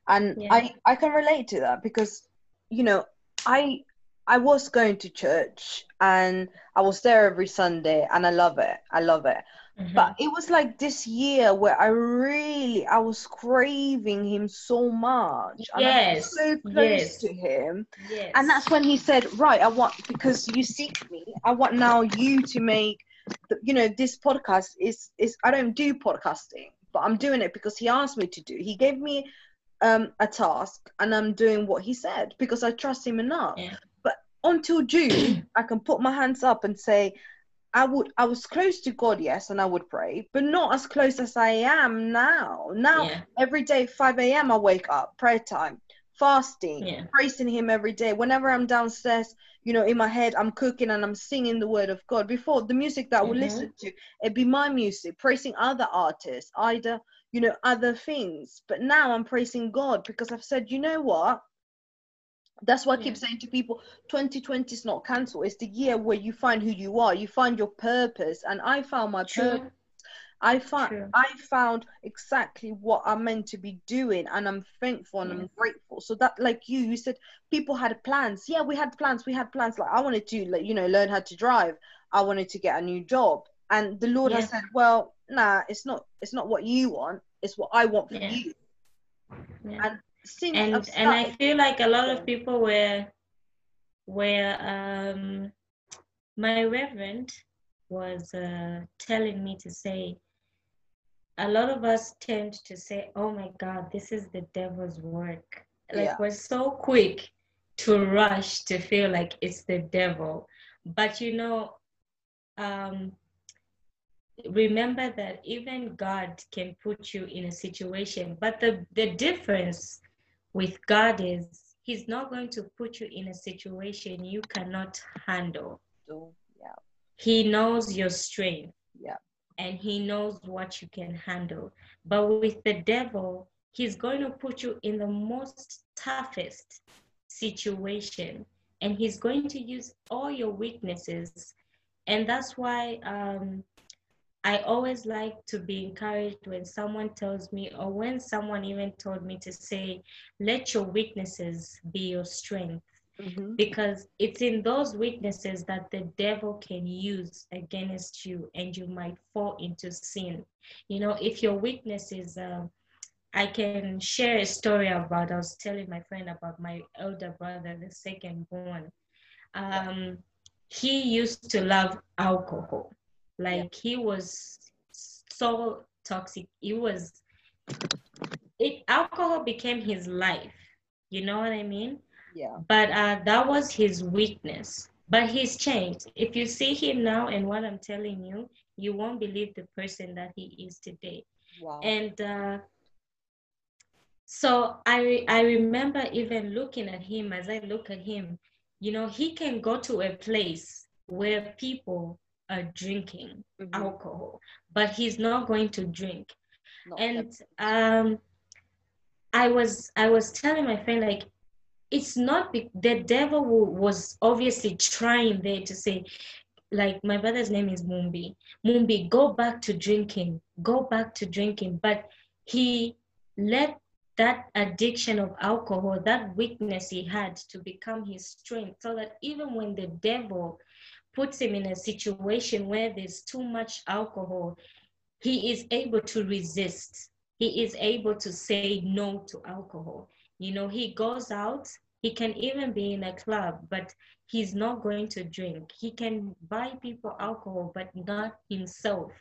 And Yeah. i i can relate to that because you know i i was going to church and i was there every sunday and i love it. I love it Mhm. but it was like this year where I really I was craving him so much. And I was Yes, so close yes. to him. yes And that's when he said, Right, I want because you seek me, I want now you to make the, you know, this podcast is is I don't do podcasting, but I'm doing it because he asked me to do. He gave me um a task and I'm doing what he said because I trust him enough. Yeah. But until June, I can put my hands up and say, I would I was close to God, yes, and I would pray, but not as close as I am now. Now yeah every day, 5 a.m. I wake up, prayer time, fasting, Yeah. praising him every day. Whenever I'm downstairs, you know, in my head, I'm cooking and I'm singing the word of God. Before the music that I would Mhm. listen to, it'd be my music, praising other artists, either, you know, other things. But now I'm praising God because I've said, you know what? That's why I keep Yeah. saying to people 2020 is not cancelled. It's the year where you find who you are, you find your purpose. And I found my purpose. I found True. I found exactly what I'm meant to be doing, and I'm thankful and I'm grateful. So that, like you, you said people had plans. Yeah, we had plans. We had plans. Like I wanted to, like you know, learn how to drive. I wanted to get a new job, and the Lord has said, "Well, nah, it's not. It's not what you want. It's what I want for Yeah. you." yeah. And and and I feel like a lot of people were were um my reverend was uh, telling me to say a lot of us tend to say oh my god this is the devil's work. Like Yeah. we're so quick to rush to feel like it's the devil. But you know um remember that even god can put you in a situation but the the difference with God is He's not going to put you in a situation you cannot handle. So, yeah, He knows your strength yeah, and He knows what you can handle. But with the devil, He's going to put you in the most toughest situation and He's going to use all your weaknesses. And that's why um, I always like to be encouraged when someone tells me, or when someone even told me to say, let your weaknesses be your strength. Mhm. Because it's in those weaknesses that the devil can use against you and you might fall into sin. You know, if your weakness is, uh, I can share a story about, I was telling my friend about my elder brother, the second born. Um, he used to love alcohol like he was so toxic. He was it alcohol became his life. You know what i mean? Yeah, but uh, that was his weakness. But he's changed. If you see him now and what i'm telling you you won't believe the person that he is today. Wow, and uh, so I I remember even looking at him as I look at him, you know, he can go to a place where people are drinking Mhm. alcohol, but he's not going to drink. Not And um, I was I was telling my friend like, it's not be- the devil wa- was obviously trying there to say, like my brother's name is Mumbi. Mumbi, go back to drinking, go back to drinking. But he let that addiction of alcohol, that weakness he had to become his strength, so that even when the devil puts him in a situation where there's too much alcohol, he is able to resist. He is able to say no to alcohol. You know, he goes out, he can even be in a club, but he's not going to drink. He can buy people alcohol, but not himself.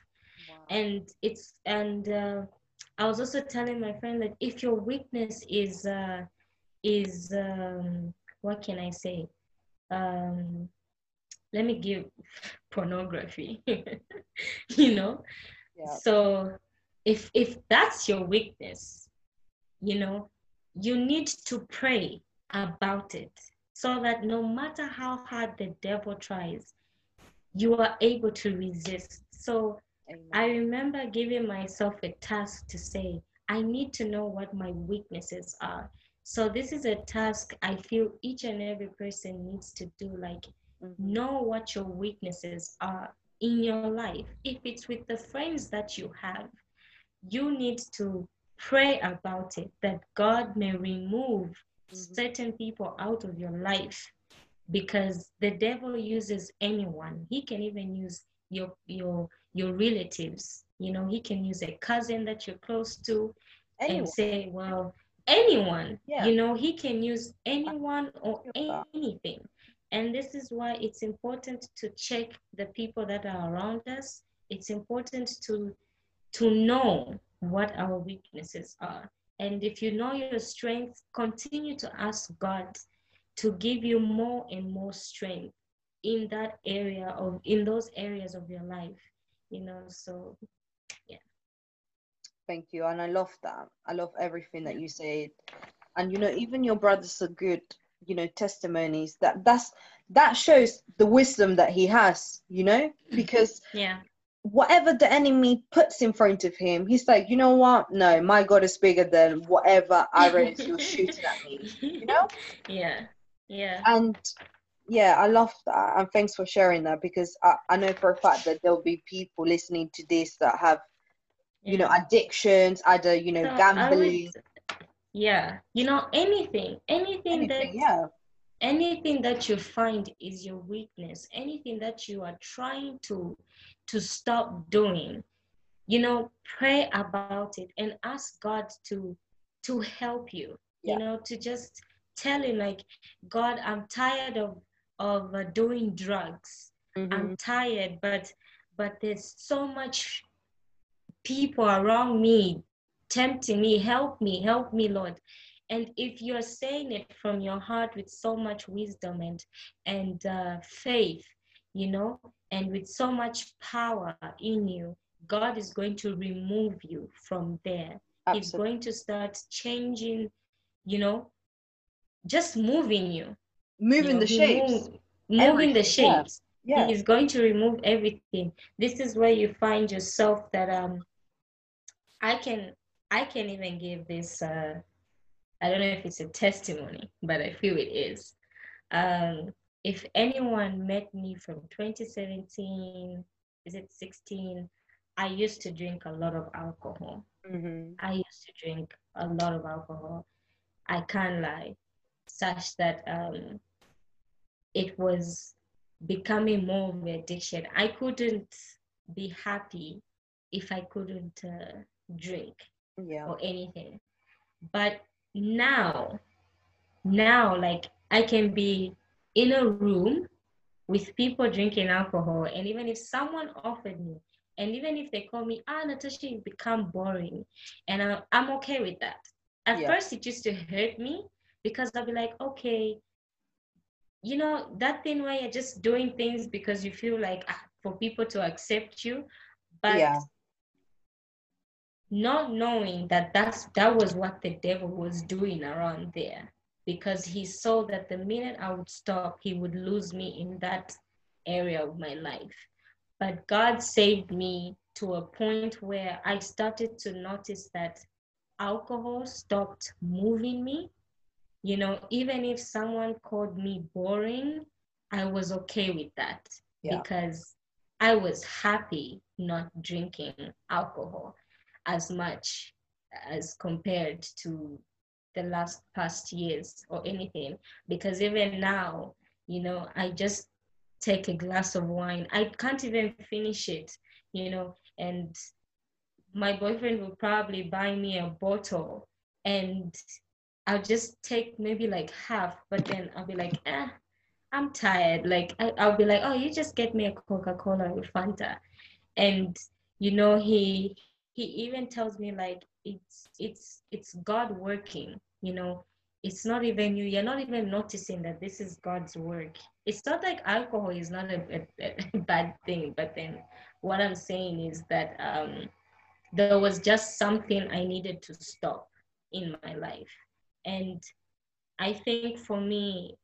wow. And it's, and uh, I was also telling my friend that if your weakness is, uh, is, um, what can I say? Um, let me give pornography, [laughs] you know? yeah, So if if that's your weakness, you know, you need to pray about it so that no matter how hard the devil tries, you are able to resist. So Amen. I remember giving myself a task to say, I need to know what my weaknesses are. So this is a task I feel each and every person needs to do. Like. Know what your weaknesses are in your life. If it's with the friends that you have, you need to pray about it that God may remove mm-hmm. certain people out of your life because the devil uses anyone. He can even use your your your relatives. You know, he can use a cousin that you're close to anyone. and say, well, anyone. Yeah. You know, he can use anyone or anything. And this is why it's important to check the people that are around us. It's important to to know what our weaknesses are. And if you know your strengths, continue to ask God to give you more and more strength in that area of in those areas of your life. You know, so yeah. Thank you. And I love that. I love everything that you said. And you know, even your brothers are good, you know, testimonies that that's that shows the wisdom that he has, you know, mm-hmm. because yeah whatever the enemy puts in front of him, he's like, you know what? No, my God is bigger than whatever arrows [laughs] you're shooting at me. You know? Yeah. Yeah. And yeah, I love that. And thanks for sharing that because I, I know for a fact that there'll be people listening to this that have, yeah. you know, addictions, either, you know, so gambling. Yeah. You know, anything, anything, anything that yeah anything that you find is your weakness anything that you are trying to to stop doing you know pray about it and ask god to to help you yeah. you know to just tell him like god i'm tired of of uh, doing drugs mm-hmm. i'm tired but but there's so much people around me tempting me help me help me lord and if you're saying it from your heart with so much wisdom and and uh, faith you know and with so much power in you god is going to remove you from there Absolutely. he's going to start changing you know just moving you moving you know, the shapes move, moving the shapes yeah. yeah. he's going to remove everything this is where you find yourself that um i can i can even give this uh I don't know if it's a testimony, but I feel it is. Um, if anyone met me from 2017, is it 16? I used to drink a lot of alcohol. Mm-hmm. I used to drink a lot of alcohol. I can't lie, such that um, it was becoming more of an addiction. I couldn't be happy if I couldn't uh, drink yeah. or anything. But now now like i can be in a room with people drinking alcohol and even if someone offered me and even if they call me ah natasha you become boring and I, am okay with that at yeah. first it used to hurt me because i'll be like okay you know that thing where you're just doing things because you feel like ah, for people to accept you but yeah not knowing that that's that was what the devil was doing around there because he saw that the minute I would stop, he would lose me in that area of my life. But God saved me to a point where I started to notice that alcohol stopped moving me. You know, even if someone called me boring, I was okay with that yeah. because I was happy not drinking alcohol as much as compared to the last past years or anything. Because even now you know i just take a glass of wine. I can't even finish it you know and my boyfriend will probably buy me a bottle and i'll just take maybe like half but then i'll be like eh, i'm tired. Like I, i'll be like oh you just get me a coca-cola with fanta. And you know he he even tells me like it's it's it's god working you know it's not even you you're not even noticing that this is god's work it's not like alcohol is not a, a, a [laughs] bad thing but then what i'm saying is that um there was just something i needed to stop in my life and i think for me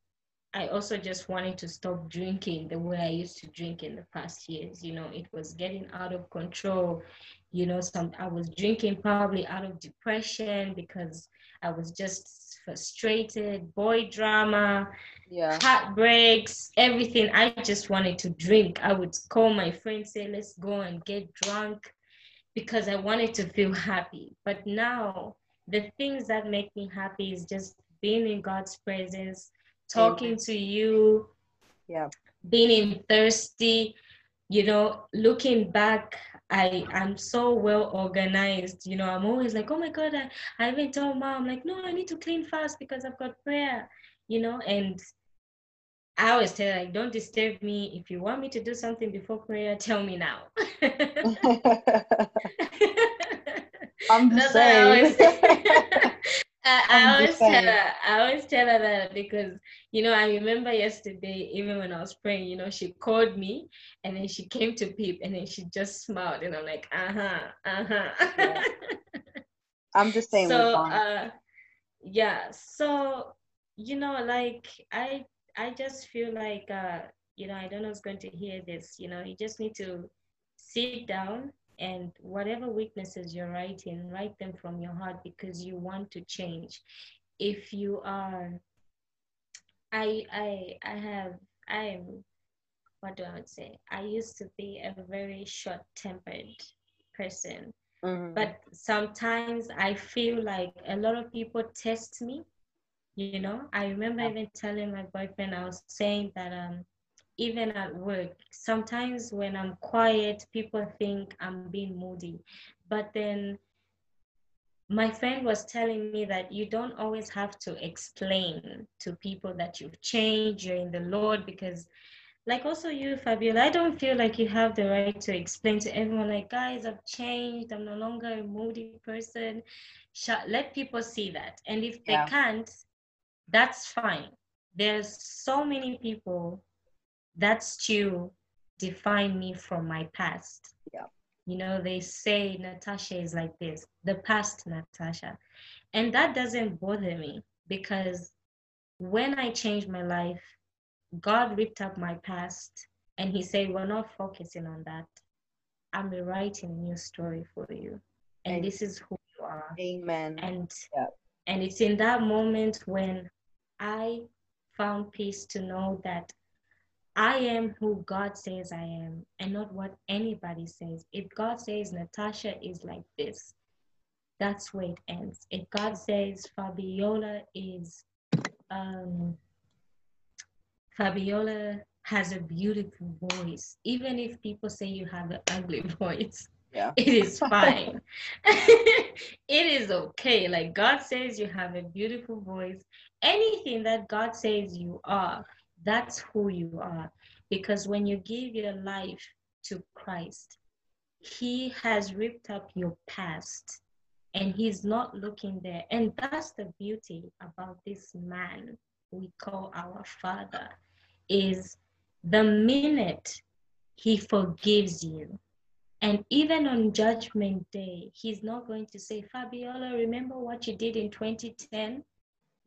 I also just wanted to stop drinking the way I used to drink in the past years. You know, it was getting out of control. You know, some I was drinking probably out of depression because I was just frustrated, boy drama, Yeah. heartbreaks, everything. I just wanted to drink. I would call my friends, say, let's go and get drunk because I wanted to feel happy. But now the things that make me happy is just being in God's presence, talking to you, Yeah. being thirsty, you know, looking back, I am so well organized. You know, I'm always like, oh my God, I, I even told mom, like, no, I need to clean fast because I've got prayer, you know, and I always tell her, like, don't disturb me. If you want me to do something before prayer, tell me now. [laughs] I'm the [laughs] That's what I always same. [laughs] I, I'm I always tell her, I always tell her that because you know, I remember yesterday, even when I was praying, you know, she called me and then she came to peep and then she just smiled and I'm like, uh-huh, uh-huh. Yeah. [laughs] I'm the same so uh yeah, so you know, like I I just feel like uh, you know, I don't know who's going to hear this, you know, you just need to sit down and whatever weaknesses you're writing, write them from your heart because you want to change. If you are I I I have I'm what do I would say? I used to be a very short tempered person. Mhm. But sometimes I feel like a lot of people test me. You know, I remember even telling my boyfriend, I was saying that um even at work, sometimes when I'm quiet, people think I'm being moody. But then my friend was telling me that you don't always have to explain to people that you've changed, you're in the Lord, because like also you, Fabiola, I don't feel like you have the right to explain to everyone, like, guys, I've changed, I'm no longer a moody person. Let people see that. And if they can't, that's fine. There's so many people that to define me from my past. Yeah. You know, they say Natasha is like this, the past Natasha. And that doesn't bother me because when I changed my life, God ripped up my past and He said, We're not focusing on that. I'm rewriting a new story for you. And Amen. this is who you are Amen. and Yeah. and it's in that moment when i found peace to know that i am who god says i am and not what anybody says if god says natasha is like this that's where it ends if god says fabiola is um fabiola has a beautiful voice even if people say you have an ugly [laughs] voice Yeah. it is fine. [laughs] it is okay. Like God says, you have a beautiful voice. Anything that God says you are, that's who you are. Because when you give your life to Christ, He has ripped up your past and He's not looking there. And that's the beauty about this man we call our Father is the minute He forgives you, and even on Judgment Day, he's not going to say, Fabiola, remember what you did in 2010?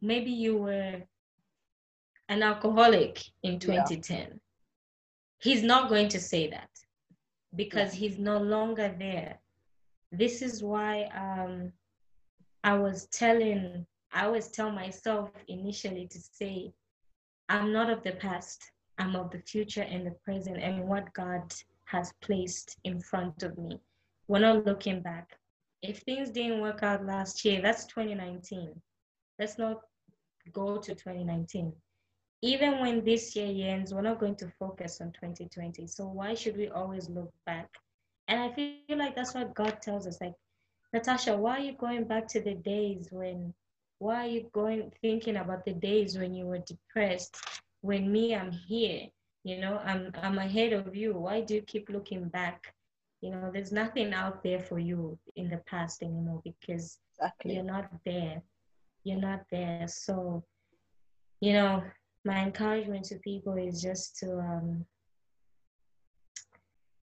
Maybe you were an alcoholic in Yeah. 2010. He's not going to say that because he's no longer there. This is why um, I was telling, I always tell myself initially to say, I'm not of the past, I'm of the future and the present and what God has placed in front of me. We're not looking back. If things didn't work out last year, that's 2019. Let's not go to 2019. Even when this year ends, we're not going to focus on 2020. So why should we always look back? And I feel like that's what God tells us. Like, Natasha, why are you going back to the days when why are you going thinking about the days when you were depressed? When me, I'm here you know i'm i'm ahead of you why do you keep looking back you know there's nothing out there for you in the past anymore because Exactly. you're not there you're not there so you know my encouragement to people is just to um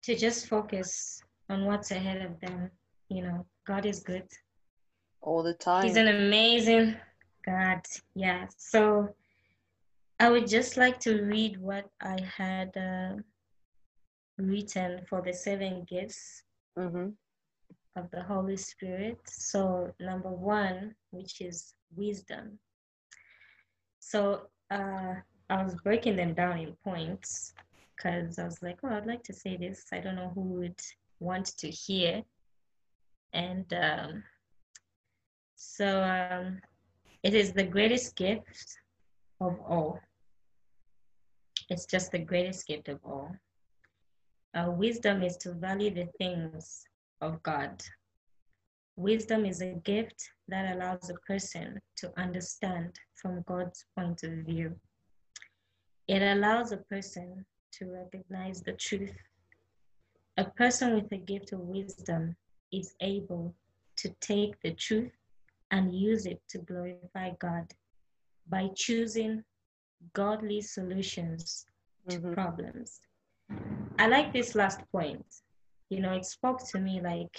to just focus on what's ahead of them you know god is good All the time. he's an amazing god yeah so I would just like to read what I had uh, written for the seven gifts Mm-hmm. of the Holy Spirit. So, number one, which is wisdom. So, uh, I was breaking them down in points because I was like, oh, I'd like to say this. I don't know who would want to hear. And um, so, um, it is the greatest gift of all. It's just the greatest gift of all. Uh, wisdom is to value the things of God. Wisdom is a gift that allows a person to understand from God's point of view. It allows a person to recognize the truth. A person with a gift of wisdom is able to take the truth and use it to glorify God by choosing godly solutions to Mhm. problems. I like this last point. You know, it spoke to me like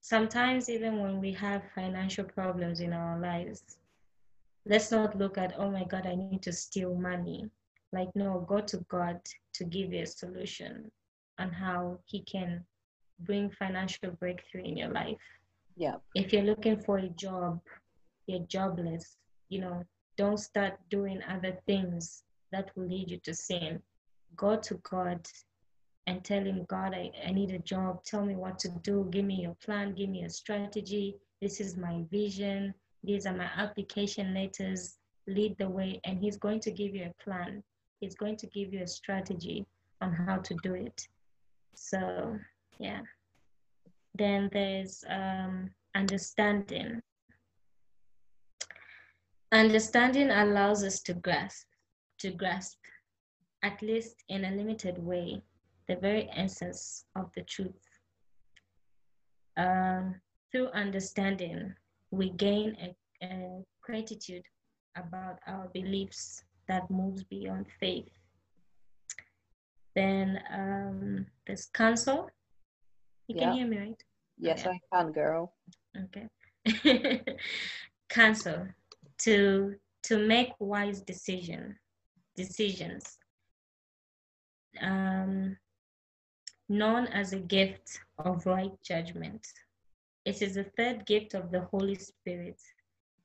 sometimes, even when we have financial problems in our lives, let's not look at, oh my God, I need to steal money. Like, no, go to God to give you a solution on how He can bring financial breakthrough in your life Yeah. if you're looking for a job, you're jobless, you know, don't start doing other things that will lead you to sin. Go to God and tell Him, God, I, I need a job. Tell me what to do. Give me your plan. Give me a strategy. This is my vision. These are my application letters. Lead the way. And He's going to give you a plan. He's going to give you a strategy on how to do it. So, yeah. Then there's um, understanding. Understanding allows us to grasp, to grasp, at least in a limited way, the very essence of the truth. Um, through understanding, we gain a, a gratitude about our beliefs that moves beyond faith. Then um, there's counsel. You Yeah. can hear me, right? Yes, Okay. I can, girl. Okay. [laughs] Counsel to to make wise decision decisions. Um, known as a gift of right judgment. It is the third gift of the Holy Spirit.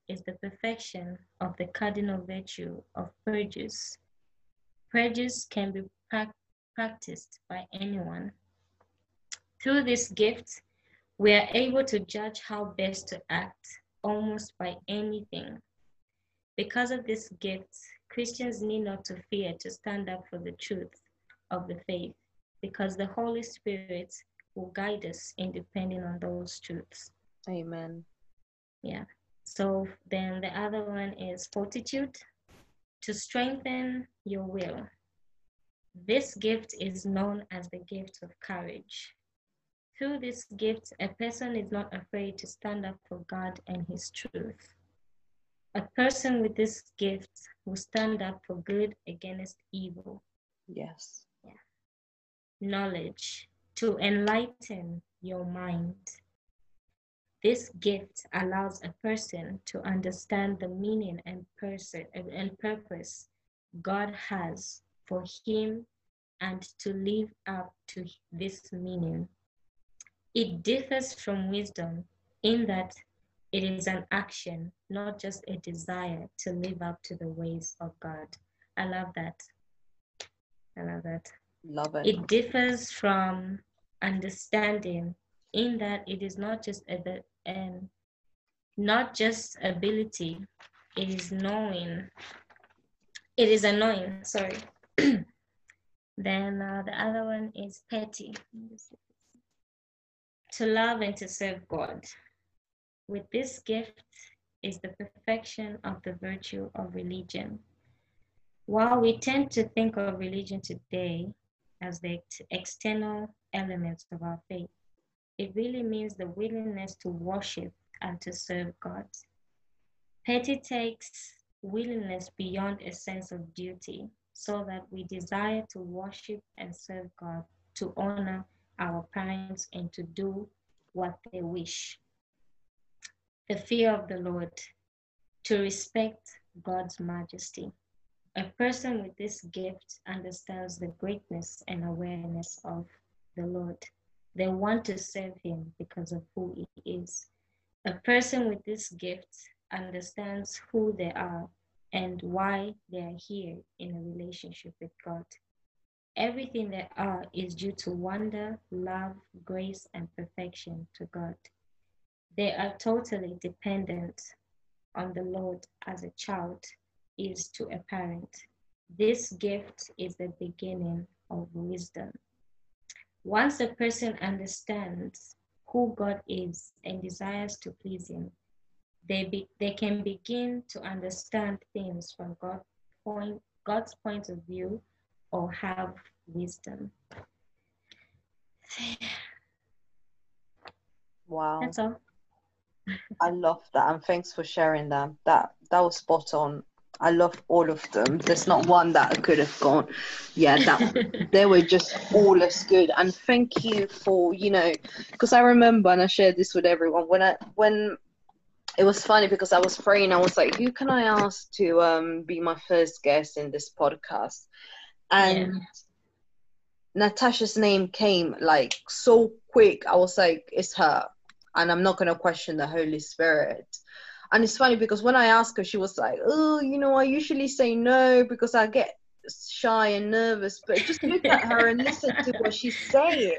Is the perfection of the cardinal virtue of prejudice. Prejudice can be prac- practiced by anyone. Through this gift, we are able to judge how best to act almost by anything. Because of this gift, Christians need not to fear to stand up for the truth of the faith, because the Holy Spirit will guide us in depending on those truths. Amen. Yeah. So then the other one is fortitude to strengthen your will. This gift is known as the gift of courage. Through this gift, a person is not afraid to stand up for God and His truth. A person with this gift will stand up for good against evil. Yes. Knowledge to enlighten your mind. This gift allows a person to understand the meaning and, person, and purpose God has for him and to live up to this meaning. It differs from wisdom in that it is an action, not just a desire to live up to the ways of God. I love that. I love that. Love it. It differs from understanding in that it is not just a and not just ability, it is knowing. It is a knowing, sorry. [clears throat] then uh, the other one is piety. To love and to serve God. With this gift is the perfection of the virtue of religion. While we tend to think of religion today as the ex- external elements of our faith, it really means the willingness to worship and to serve God. Piety takes willingness beyond a sense of duty so that we desire to worship and serve God, to honor our parents, and to do what they wish. The fear of the Lord, to respect God's majesty. A person with this gift understands the greatness and awareness of the Lord. They want to serve Him because of who He is. A person with this gift understands who they are and why they are here in a relationship with God. Everything they are is due to wonder, love, grace, and perfection to God. They are totally dependent on the Lord as a child is to a parent. This gift is the beginning of wisdom. Once a person understands who God is and desires to please Him, they, be, they can begin to understand things from God point, God's point of view or have wisdom. Wow. That's all. I love that and thanks for sharing that. That that was spot on. I love all of them. There's not one that I could have gone. Yeah, that [laughs] they were just all as good. And thank you for you know, because I remember and I shared this with everyone when I when it was funny because I was praying. I was like, who can I ask to um be my first guest in this podcast? And Yeah. Natasha's name came like so quick. I was like, it's her. And I'm not going to question the Holy Spirit. And it's funny because when I asked her, she was like, oh, you know, I usually say no because I get shy and nervous. But just look at her and listen to what she's saying.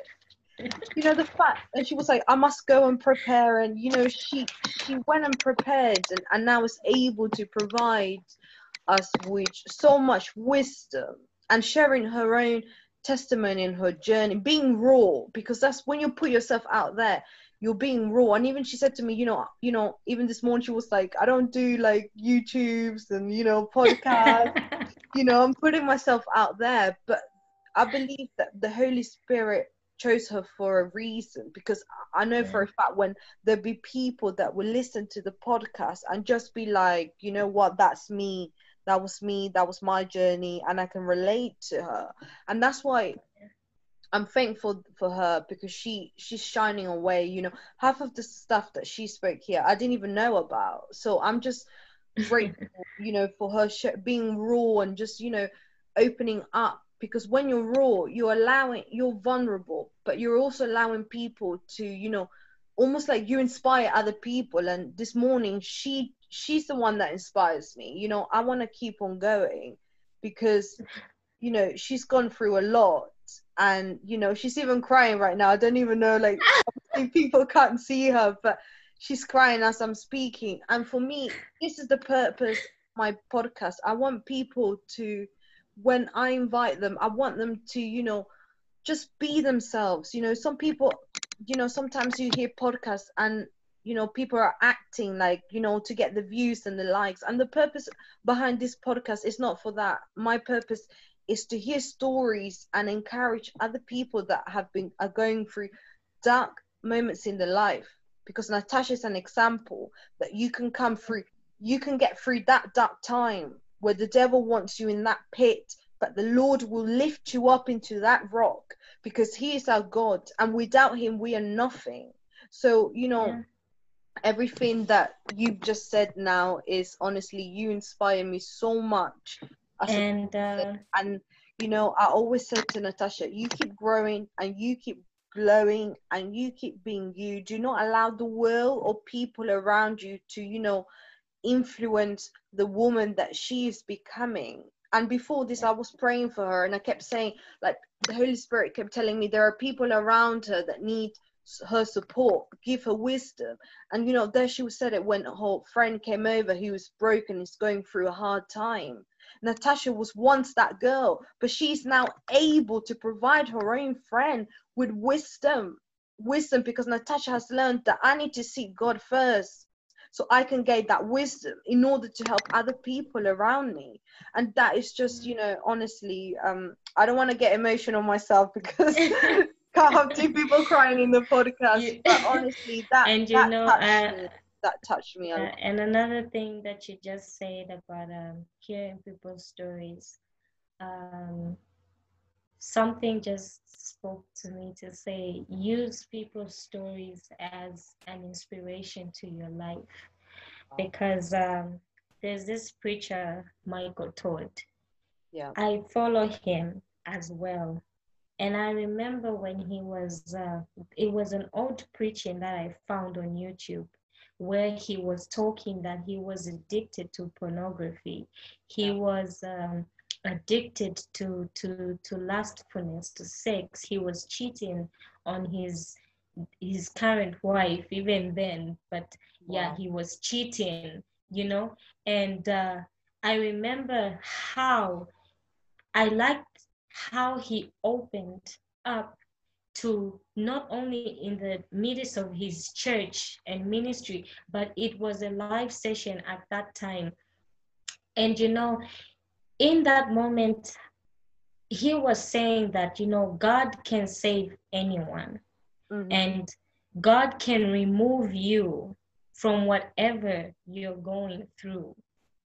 You know, the fact, and she was like, I must go and prepare. And, you know, she she went and prepared and, and now is able to provide us with so much wisdom and sharing her own testimony and her journey, being raw, because that's when you put yourself out there, you're being raw. And even she said to me, you know, you know, even this morning she was like, I don't do like YouTubes and you know podcasts. [laughs] you know, I'm putting myself out there, but I believe that the Holy Spirit chose her for a reason because I know for a fact when there'll be people that will listen to the podcast and just be like, you know what, that's me. That was me. That was my journey and i can relate to her. And that's why i'm thankful for her because she she's shining away you know. Half of the stuff that she spoke here i didn't even know about. So i'm just [laughs] grateful you know for her sh- being raw and just you know opening up. Because when you're raw you're allowing you're vulnerable but you're also allowing people to you know almost like you inspire other people. And this morning she she's the one that inspires me. You know i want to keep on going because you know she's gone through a lot and you know she's even crying right now. I don't even know like [laughs] people can't see her but she's crying as i'm speaking. And for me this is the purpose of my podcast. I want people to when i invite them i want them to you know just be themselves. You know some people you know sometimes you hear podcasts and you know people are acting like you know to get the views and the likes. And the purpose behind this podcast is not for that. My purpose is to hear stories and encourage other people that have been are going through dark moments in their life because natasha is an example that you can come through you can get through that dark time where the devil wants you in that pit but the lord will lift you up into that rock because he is our god and without him we are nothing so you know Yeah. everything that you've just said now is honestly you inspire me so much and uh, and you know i always said to natasha you keep growing and you keep glowing and you keep being you. Do not allow the world or people around you to you know influence the woman that she is becoming. And before this i was praying for her and i kept saying like the holy spirit kept telling me there are people around her that need her support. Give her wisdom. And you know there she said it when her friend came over who was broken is going through a hard time Natasha was once that girl, but she's now able to provide her own friend with wisdom. Wisdom because Natasha has learned that I need to seek God first so I can gain that wisdom in order to help other people around me. And that is just, you know, honestly, um, I don't want to get emotional myself because [laughs] can't have two people crying in the podcast. You- but honestly, that and you that know uh. That touched me Uh, and another thing that you just said about um, hearing people's stories, um, something just spoke to me to say use people's stories as an inspiration to your life. Because um, there's this preacher, Michael Todd. Yeah. I follow him as well. And I remember when he was, uh, it was an old preaching that I found on YouTube where he was talking that he was addicted to pornography. He Yeah. was um, addicted to, to, to lustfulness, to sex. He was cheating on his his current wife even then but yeah Wow. he was cheating you know and uh, i remember how i liked how he opened up to not only in the midst of his church and ministry but it was a live session at that time and you know in that moment he was saying that you know god can save anyone Mhm. and God can remove you from whatever you're going through,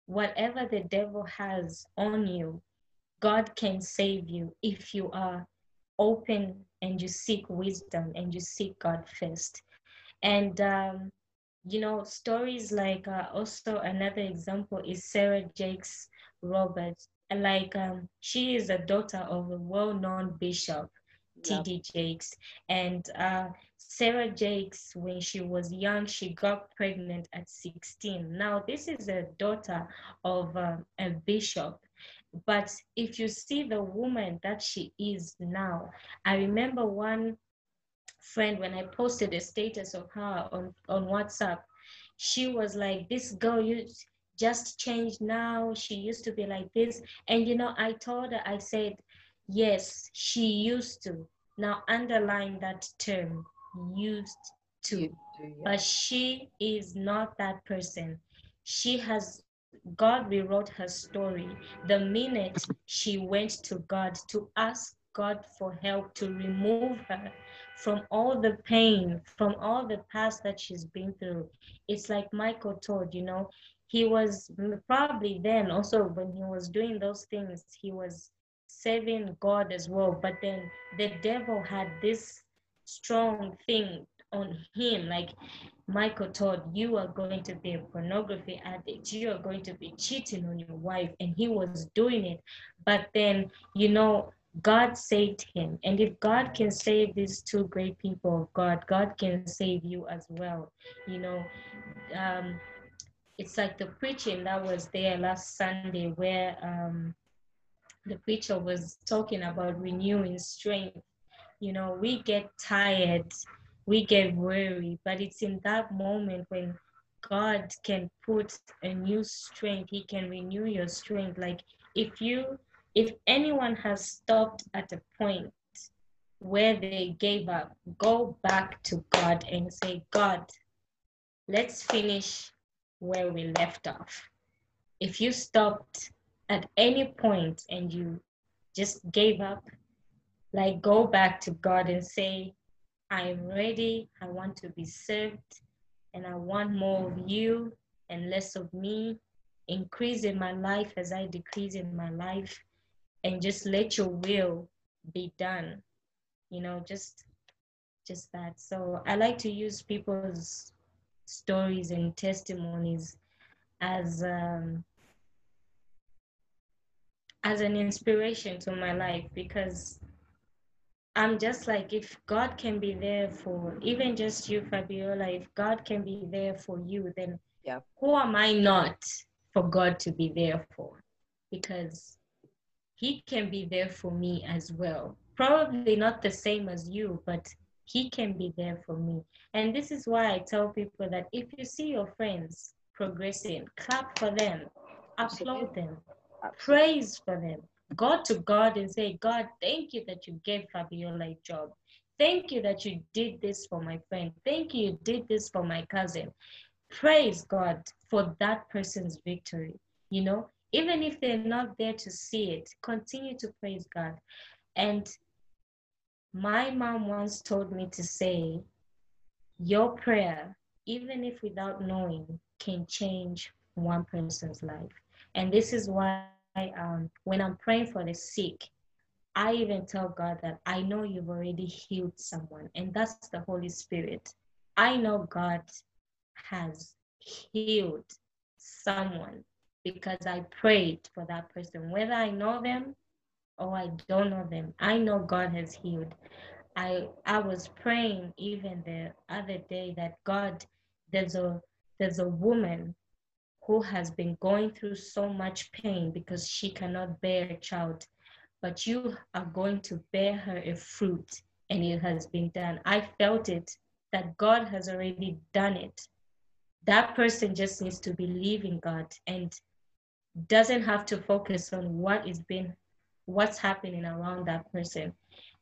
whatever the devil has on you. God can save you if you are open and you seek wisdom and you seek God first. And um, you know, stories like uh, also another example is Sarah Jakes Roberts. Like um, she is a daughter of a well-known bishop, Yeah. T.D. Jakes, and uh, Sarah Jakes, when she was young, she got pregnant at 16. Now, this is a daughter of uh, a bishop. But if you see the woman that she is now, I remember one friend when I posted a status of her on, on WhatsApp, she was like, This girl, you just changed now. She used to be like this. And you know, I told her, I said, Yes, she used to. Now underline that term, used to. You do, yeah. But she is not that person. She has, God rewrote her story the minute she went to God to ask God for help to remove her from all the pain, from all the past that she's been through. It's like Michael Todd, you know, he was probably then also when he was doing those things, he was serving God as well. But then the devil had this strong thing on him. Like Michael Todd you are going to be a pornography addict. You are going to be cheating on your wife. And he was doing it. But then you know god saved him. And if god can save these two great people of god god can save you as well. You know um it's like the preaching that was there last sunday where um the preacher was talking about renewing strength. You know, we get tired, we get weary, but it's in that moment when God can put a new strength, He can renew your strength. Like if you, if anyone has stopped at a point where they gave up, go back to God and say, God, let's finish where we left off. If you stopped at any point and you just gave up, like go back to God and say, I am ready. I want to be served and I want more of you and less of me. Increase in my life as I decrease in my life and just let your will be done. You know, just just that. So I like to use people's stories and testimonies as um, as an inspiration to my life because I'm just like, if God can be there for even just you, Fabiola, if God can be there for you, then Yeah. who am I not for God to be there for? Because He can be there for me as well. Probably not the same as you, but He can be there for me. And this is why I tell people that if you see your friends progressing, clap for them, applaud them, Absolutely. praise for them. Go to God and say, God, thank you that you gave Fabiola a job. Thank you that you did this for my friend. Thank you, you did this for my cousin. Praise God for that person's victory. You know, even if they're not there to see it, continue to praise God. And my mom once told me to say, Your prayer, even if without knowing, can change one person's life. And this is why um, when I'm praying for the sick, I even tell God that I know you've already healed someone, and that's the Holy Spirit. I know God has healed someone because I prayed for that person, whether I know them or I don't know them. I know God has healed. I I was praying even the other day that God, there's a there's a woman who has been going through so much pain because she cannot bear a child, but you are going to bear her a fruit, and it has been done. I felt it that God has already done it. That person just needs to believe in God and doesn't have to focus on what is being what's happening around that person.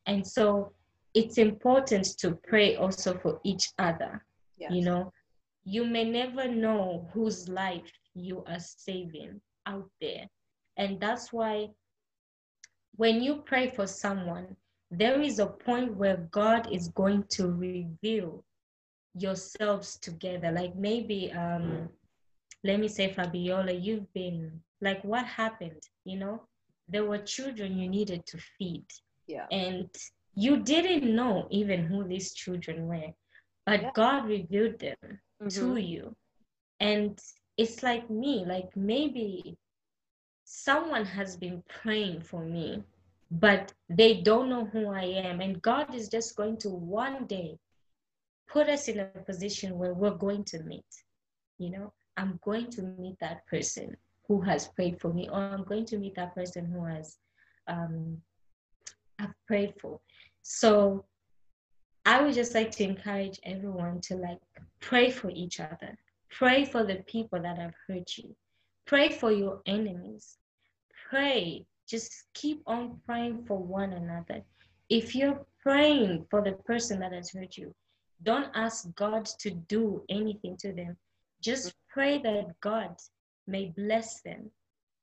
And so it's important to pray also for each other. Yes. You know, you may never know whose life you are saving out there. And that's why when you pray for someone, there is a point where God is going to reveal yourselves together. Like maybe, um, let me say, Fabiola, you've been like, what happened? You know, there were children you needed to feed. Yeah. And you didn't know even who these children were, but yeah. God revealed them mm-hmm. to you. And it's like me, like maybe someone has been praying for me, but they don't know who I am. And God is just going to one day put us in a position where we're going to meet. You know, I'm going to meet that person who has prayed for me, or I'm going to meet that person who has um, I've prayed for. So I would just like to encourage everyone to like pray for each other. Pray for the people that have hurt you. Pray for your enemies. Pray. Just keep on praying for one another. If you're praying for the person that has hurt you, don't ask God to do anything to them. Just pray that God may bless them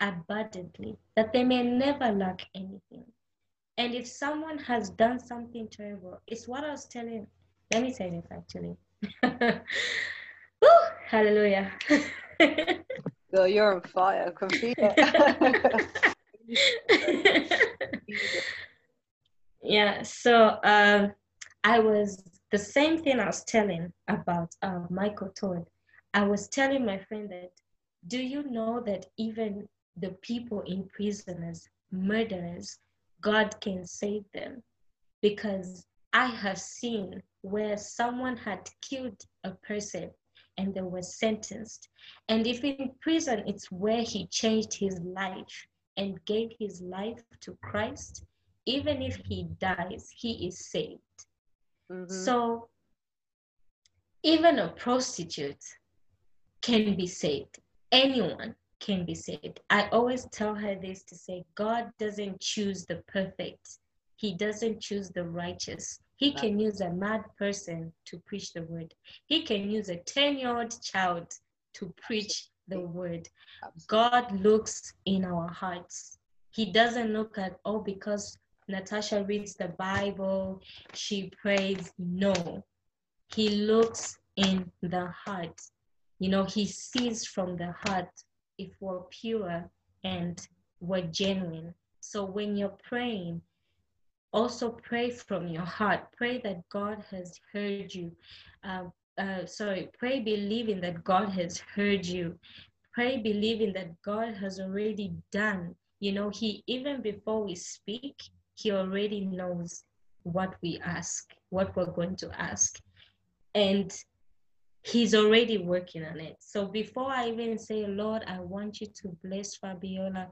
abundantly, that they may never lack anything. And if someone has done something terrible, it's what I was telling. Let me say this actually. [laughs] Woo, hallelujah. [laughs] Girl, you're on fire. I can feel it. [laughs] yeah, so um, I was the same thing I was telling about uh, Michael Todd. I was telling my friend that do you know that even the people in prisoners, murderers, God can save them? Because I have seen where someone had killed a person and they were sentenced. And if in prison, it's where he changed his life and gave his life to Christ, even if he dies, he is saved. Mm-hmm. So even a prostitute can be saved anyone can be saved. I always tell her this to say, God doesn't choose the perfect, He doesn't choose the righteous. He can use a mad person to preach the word, He can use a 10 year old child to preach the word. God looks in our hearts. He doesn't look at, oh, because Natasha reads the Bible, she prays. No, He looks in the heart you know, he sees from the heart if we're pure and we're genuine. So when you're praying, also pray from your heart. Pray that God has heard you. Uh, uh, sorry, pray believing that God has heard you. Pray believing that God has already done. You know, He, even before we speak, He already knows what we ask, what we're going to ask. And he's already working on it. So before I even say, Lord, I want you to bless Fabiola,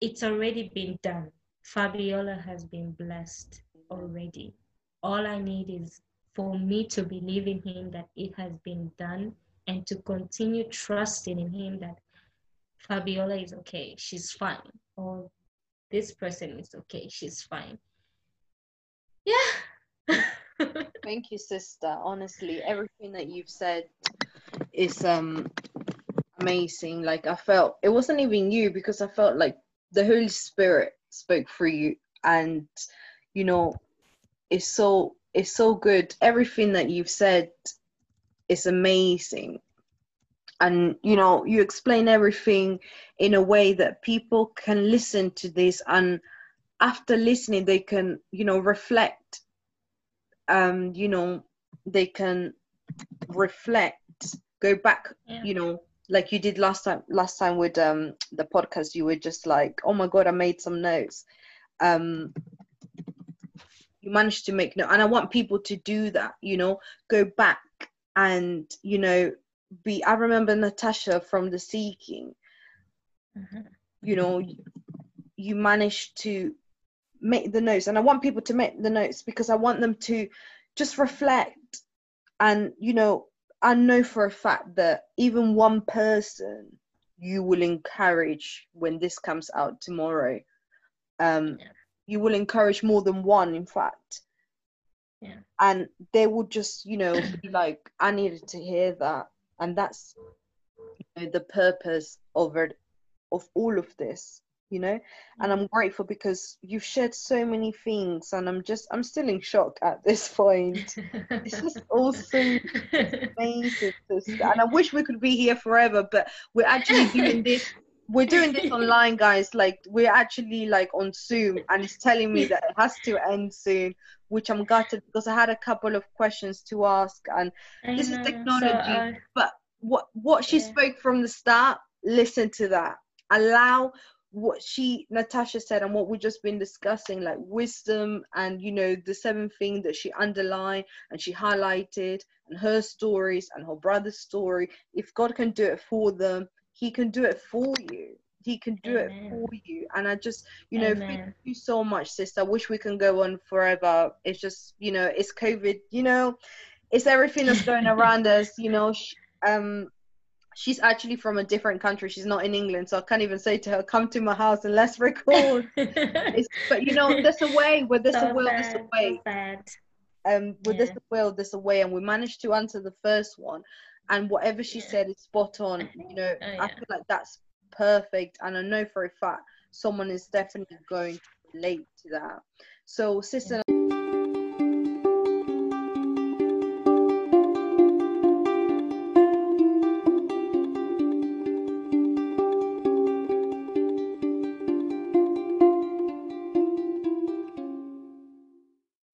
it's already been done. Fabiola has been blessed already. All I need is for me to believe in him that it has been done and to continue trusting in him that Fabiola is okay, she's fine, or this person is okay, she's fine. Yeah. Thank you, sister. Honestly, everything that you've said is um amazing. Like I felt it wasn't even you because I felt like the Holy Spirit spoke through you and you know it's so it's so good. Everything that you've said is amazing. And you know, you explain everything in a way that people can listen to this and after listening they can, you know, reflect um, you know, they can reflect, go back, yeah. you know, like you did last time last time with um the podcast you were just like oh my god i made some notes um you managed to make note and i want people to do that you know go back and you know be i remember natasha from the seeking Mhm. you know you managed to make the notes and i want people to make the notes because i want them to just reflect and you know i know for a fact that even one person you will encourage when this comes out tomorrow um Yeah. you will encourage more than one in fact Yeah. and they will just you know be [clears throat] like i needed to hear that and that's you know, the purpose of it of all of this you know? And i'm grateful because you've shared so many things and i'm just i'm still in shock [laughs] at this point. It's just all so [laughs] amazing and i wish we could be here forever but we're actually doing this we're doing this online guys. Like we're actually like on zoom and it's telling me that it has to end soon which i'm gutted because i had a couple of questions to ask and I This is technology. So, uh, what what she Yeah. spoke from the start listen to that. Allow what she natasha said and what we've just been discussing like wisdom and you know the seven thing that she underlined and she highlighted and her stories and her brother's story. If god can do it for them he can do it for you. He can do it for you. And i just you know thank you so much sister. I wish we can go on forever. It's just you know it's covid you know it's everything that's going [laughs] around us you know um she's actually from a different country. She's not in england so i can't even say to her come to my house and let's record. [laughs] But you know there's a way where there's so a will there's a way. so um with this Yeah. will there's a way and we managed to answer the first one and whatever she Yeah. said is spot on you know. Oh, i feel like that's perfect and i know for a fact someone is definitely going to relate to that. So sister